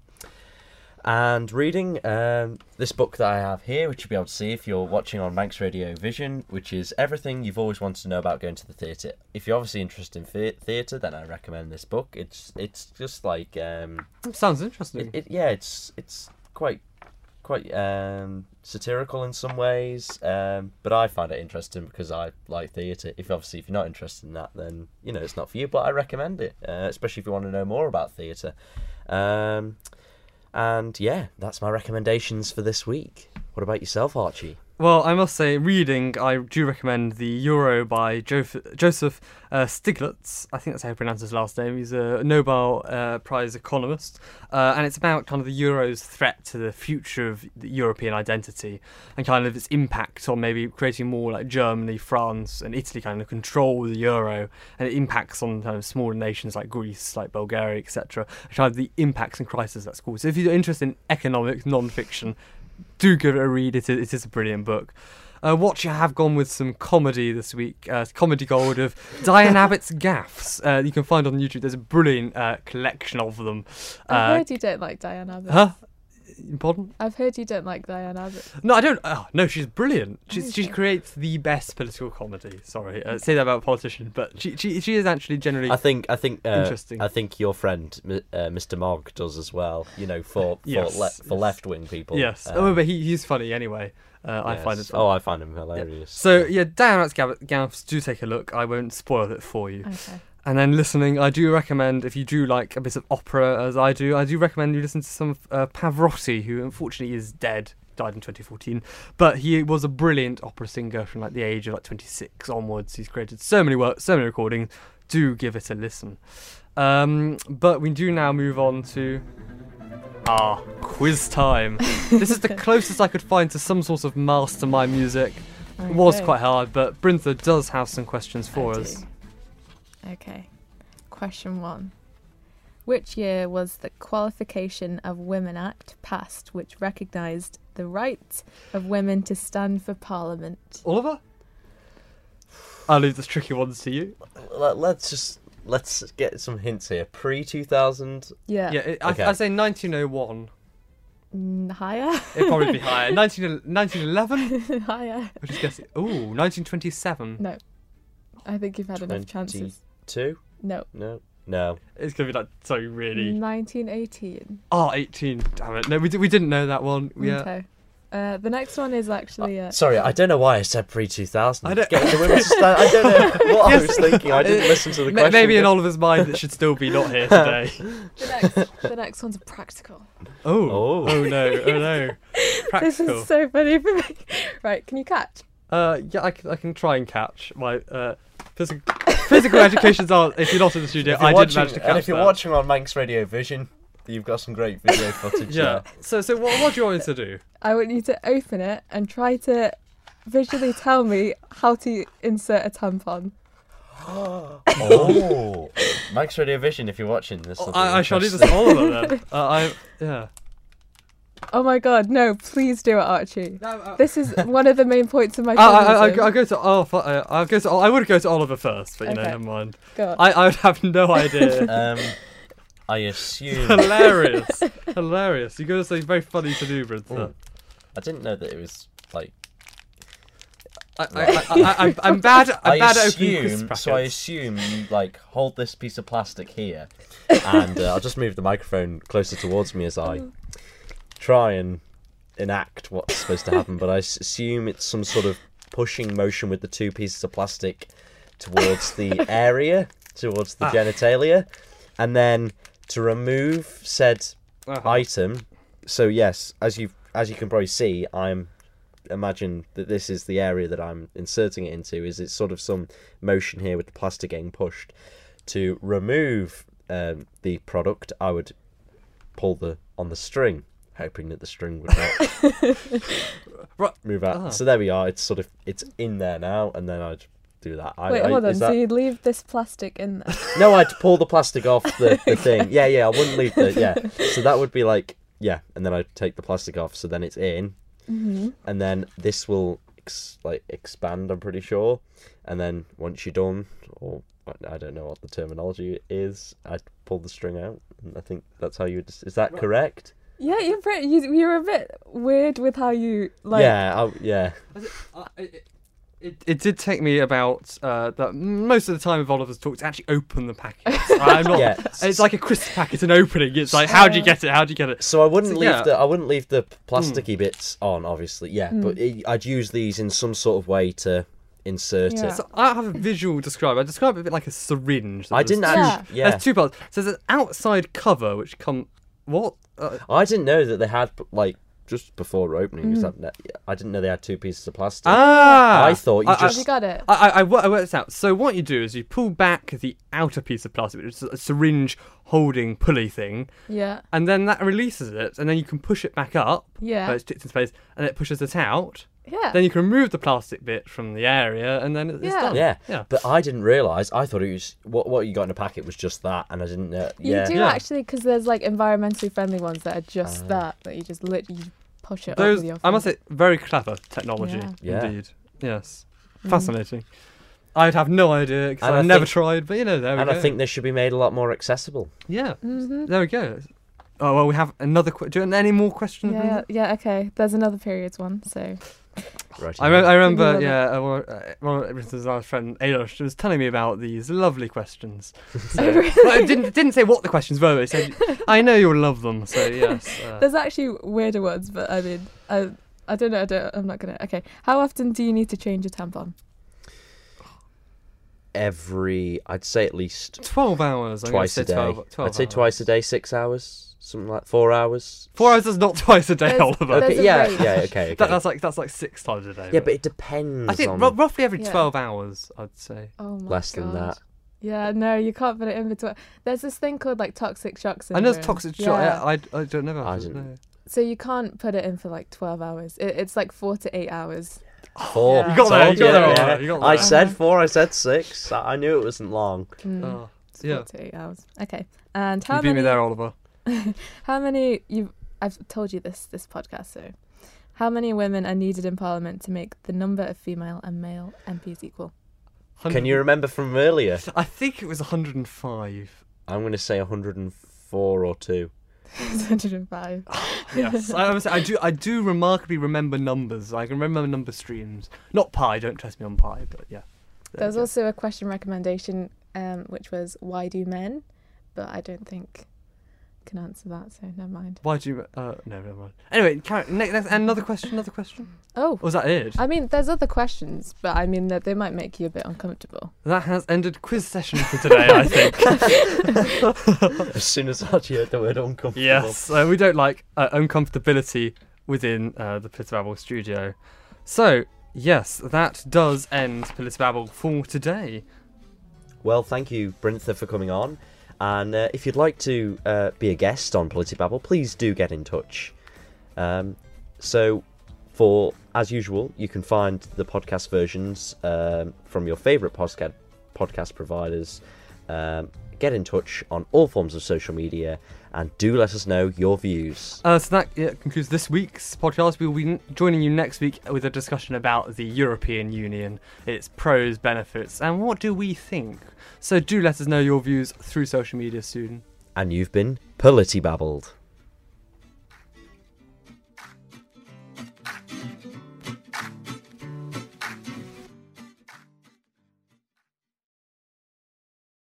And reading um, this book that I have here, which you'll be able to see if you're watching on Manx Radio Vision, which is everything you've always wanted to know about going to the theatre. If you're obviously interested in thea- theatre, then I recommend this book. It's it's just like um, sounds interesting. it, it, yeah, it's it's quite quite um, satirical in some ways, um, but I find it interesting because I like theatre. If obviously if you're not interested in that, then you know it's not for you. But I recommend it, uh, especially if you want to know more about theatre. Um, and yeah, that's my recommendations for this week. What about yourself, Archie? Well, I must say, reading, I do recommend the Euro by Joseph, Joseph uh, Stiglitz. I think that's how you pronounce his last name. He's a Nobel uh, Prize economist. Uh, and it's about kind of the Euro's threat to the future of the European identity and kind of its impact on maybe creating more like Germany, France, and Italy kind of control the Euro and it impacts on kind of smaller nations like Greece, like Bulgaria, etc. Kind of the impacts and crises that's caused. So if you're interested in economics, non fiction, do give it a read. It is, it is a brilliant book. Uh, watch, I have gone with some comedy this week. Uh, comedy gold of Diane Abbott's gaffs. Uh, you can find on YouTube. There's a brilliant uh, collection of them. I Uh, heard you don't like Diana. Abbott. huh? Pardon? I've heard you don't like Diane Abbott. No, I don't. Oh, no, she's brilliant. She's, she creates the best political comedy. Sorry, uh, say that about a politician, but she she, she is actually generally. I think I think uh, Interesting. I think your friend uh, Mr. Mogg does as well. You know, for for Yes, le- for yes. left wing people. yes. Um, oh, but he, he's funny anyway. Uh, I find yes. it. Oh, I find him hilarious. So yeah, Diane Gaffs, do take a look. I won't spoil it for you. Okay. And then listening, I do recommend if you do like a bit of opera as I do, I do recommend you listen to some of uh, Pavarotti, who unfortunately is dead, died in 2014. But he was a brilliant opera singer from like the age of like 26 onwards. He's created so many works, so many recordings. Do give it a listen. Um, but we do now move on to ah quiz time. this is the closest I could find to some sort of mastermind music. It was quite hard, but Brintha does have some questions for I us. do. Okay. Question one. Which year was the Qualification of Women Act passed, which recognised the right of women to stand for Parliament? Oliver? I'll leave the tricky ones to you. Let, let's just let's get some hints here. Pre two thousand. Yeah. Yeah, it, Okay. I, I'd say 1901. Mm, higher? It'd probably be higher. 19, 1911? higher. Which is guessing. Ooh, 1927. No. I think you've had enough chances. Two? No. No. No. It's going to be like so really. 1918. Oh, 18. Damn it. No, we, di- we didn't know that one. Yeah. Okay. Uh, the next one is actually. Uh, Sorry, I don't know why I said pre two thousand. I don't- Getting the women stand. I don't know what I was thinking. I didn't Uh, listen to the Ma- question. Maybe in Oliver's mind it should still be not here today. the next, the next one's a practical. Oh. Oh. Oh no. Oh no. This Practical. is so funny for me. Right, can you catch? Uh, yeah, I can, I can try and catch my uh, physical physical educations are. If you're not in the studio, I didn't manage to catch and if you're that. watching on Manx Radio Vision, you've got some great video footage. Yeah. So so what, what do you want me to do? I want you to open it and try to visually tell me how to insert a tampon. oh, Manx Radio Vision. If you're watching this, will be I, I shall leave this interesting. to Oliver then. Uh, I yeah. Oh my god, no, please do it, Archie. No, uh, This is one of the main points of my I, I, I. I'll go to Oliver. Uh, I'll go to. I would go to Oliver first, but you know, Okay. never mind. Go. I, I would have no idea. Um, I assume. hilarious, hilarious. You got to say very funny to do, Brintha. Ooh. I didn't know that it was like. I, I, I, I, I'm, I'm bad. I'm I bad at opening assume. So I assume you like hold this piece of plastic here, and uh, I'll just move the microphone closer towards me as I try and enact what's supposed to happen. But I assume it's some sort of pushing motion with the two pieces of plastic towards the area, towards the Ah. genitalia, and then to remove said Uh-huh. item. So yes, as you as you can probably see, I'm imagine that this is the area that I'm inserting it into. Is it's sort of some motion here with the plastic getting pushed to remove um, the product. I would pull the on the string, hoping that the string would not Right. move out. Ah. So there we are. It's sort of it's in there now, and then I'd do that. I, Wait, I, hold on. is So that- you'd leave this plastic in there? no, I'd pull the plastic off the, the thing. Yeah, yeah, I wouldn't leave the yeah. So that would be like yeah, and then I'd take the plastic off. So then it's in, hmm and then this will ex- like expand. I'm pretty sure, and then once you're done, or I don't know what the terminology is, I'd pull the string out. And I think that's how you. Would, is that Right. correct? Yeah, you're pretty. You, you're a bit weird with how you like. yeah, I, yeah. Uh, it, it, it did take me about uh, that most of the time of Oliver's talk to actually open the packet. I'm not. Yeah. It's like a crisp packet and opening. It's like, how do you get it? How do you get it? So I wouldn't So, leave yeah. the I wouldn't leave the plasticky bits on, obviously. Yeah, Mm. but it, I'd use these in some sort of way to insert Yeah. it. So I have a visual describe. I describe it a bit like a syringe. I didn't two- actually. Yeah, There's two parts. So there's an outside cover which come. What? Uh, I didn't know that they had like just before opening. was Mm. that- I didn't know they had two pieces of plastic. ah! I thought you I- I- just- you got it? I, I, I worked this out. So what you do is you pull back the outer piece of plastic, which is a syringe holding pulley thing, Yeah. and then that releases it, and then you can push it back up. Yeah. where it's tipped in space, and it pushes it out. Yeah. Then you can remove the plastic bit from the area, and then it's Yeah. done. Yeah, Yeah. but I didn't realise. I thought it was what what you got in a packet was just that, and I didn't know. You do Yeah. actually, because there's like environmentally friendly ones that are just Ah. that that you just literally push it up Those, with your. I must say, very clever technology. Yeah. Yeah. Indeed. Yes. Mhm. Fascinating. I'd have no idea because I've I never think- tried, but you know, there we and go. I think they should be made a lot more accessible. yeah, Mhm. there we go. Oh well, we have another. Qu- do you want any more questions? Yeah, yeah, yeah, okay. There's another periods one, so Right. I, re- I remember, yeah, uh, one uh, of Richard's our friend Adosh was telling me about these lovely questions. So, well, it didn't didn't say what the questions were. But it said, "I know you'll love them." So yes. Uh, there's actually weirder ones, but I mean, I I don't know. I don't, I'm not gonna. Okay, how often do you need to change your tampon? Every, I'd say at least twelve hours. I'm twice say a day. 12, 12 I'd say hours. twice a day, six hours, something like four hours. Four hours is not twice a day, There's- Oliver. there's Okay, a yeah, range. yeah, okay, okay. That, that's like that's like six times a day. yeah, but it depends I think on ru- roughly every Yeah. twelve hours, I'd say. Oh my less god. than that. Yeah, no, you can't put it in between. There's this thing called like toxic shock I syndrome. know it's toxic shock. Yeah. I, I don't know. I I didn't- know. So you can't put it in for like 12 hours. It, it's like four to eight hours. Four. Yeah. You got there, Told you got there, ya, Oliver, you got I said four. I said six. I I knew it wasn't long. Mm, Oh, yeah. four hours. Okay. And how many. you beat many? me there, Oliver. how many? You? I've told you this this podcast. So, how many women are needed in Parliament to make the number of female and male MPs equal? Can you remember from earlier? I think it was 105. I'm going to say 104 or two. It's 105. yes, I, was- I do. I do remarkably remember numbers. I can remember number streams. Not pi. Don't trust me on pi. But yeah. There There was also a question recommendation, um, which was why do men? But I don't think can answer that, so never mind. Why do you? Uh, no, never mind. Anyway, carry, next, next, another question. Another question. Oh, was that it? I mean, there's other questions, but I mean that they might make you a bit uncomfortable. That has ended quiz session for today. I think. As soon as I heard the word uncomfortable. Yes, uh, we don't like uh, uncomfortability within uh, the Politababble studio. So, yes, that does end Politababble for today. Well, thank you, Brintha, for coming on. And uh, if you'd like to uh, be a guest on Politibabble, please do get in touch. Um, so, for as usual, you can find the podcast versions um, from your favourite podcast podcast providers. Um, get in touch on all forms of social media, and do let us know your views. Uh, so that yeah, concludes this week's podcast. We will be joining you next week with a discussion about the European Union, its pros, benefits, and what do we think. So do let us know your views through social media soon. And you've been Politibabbled.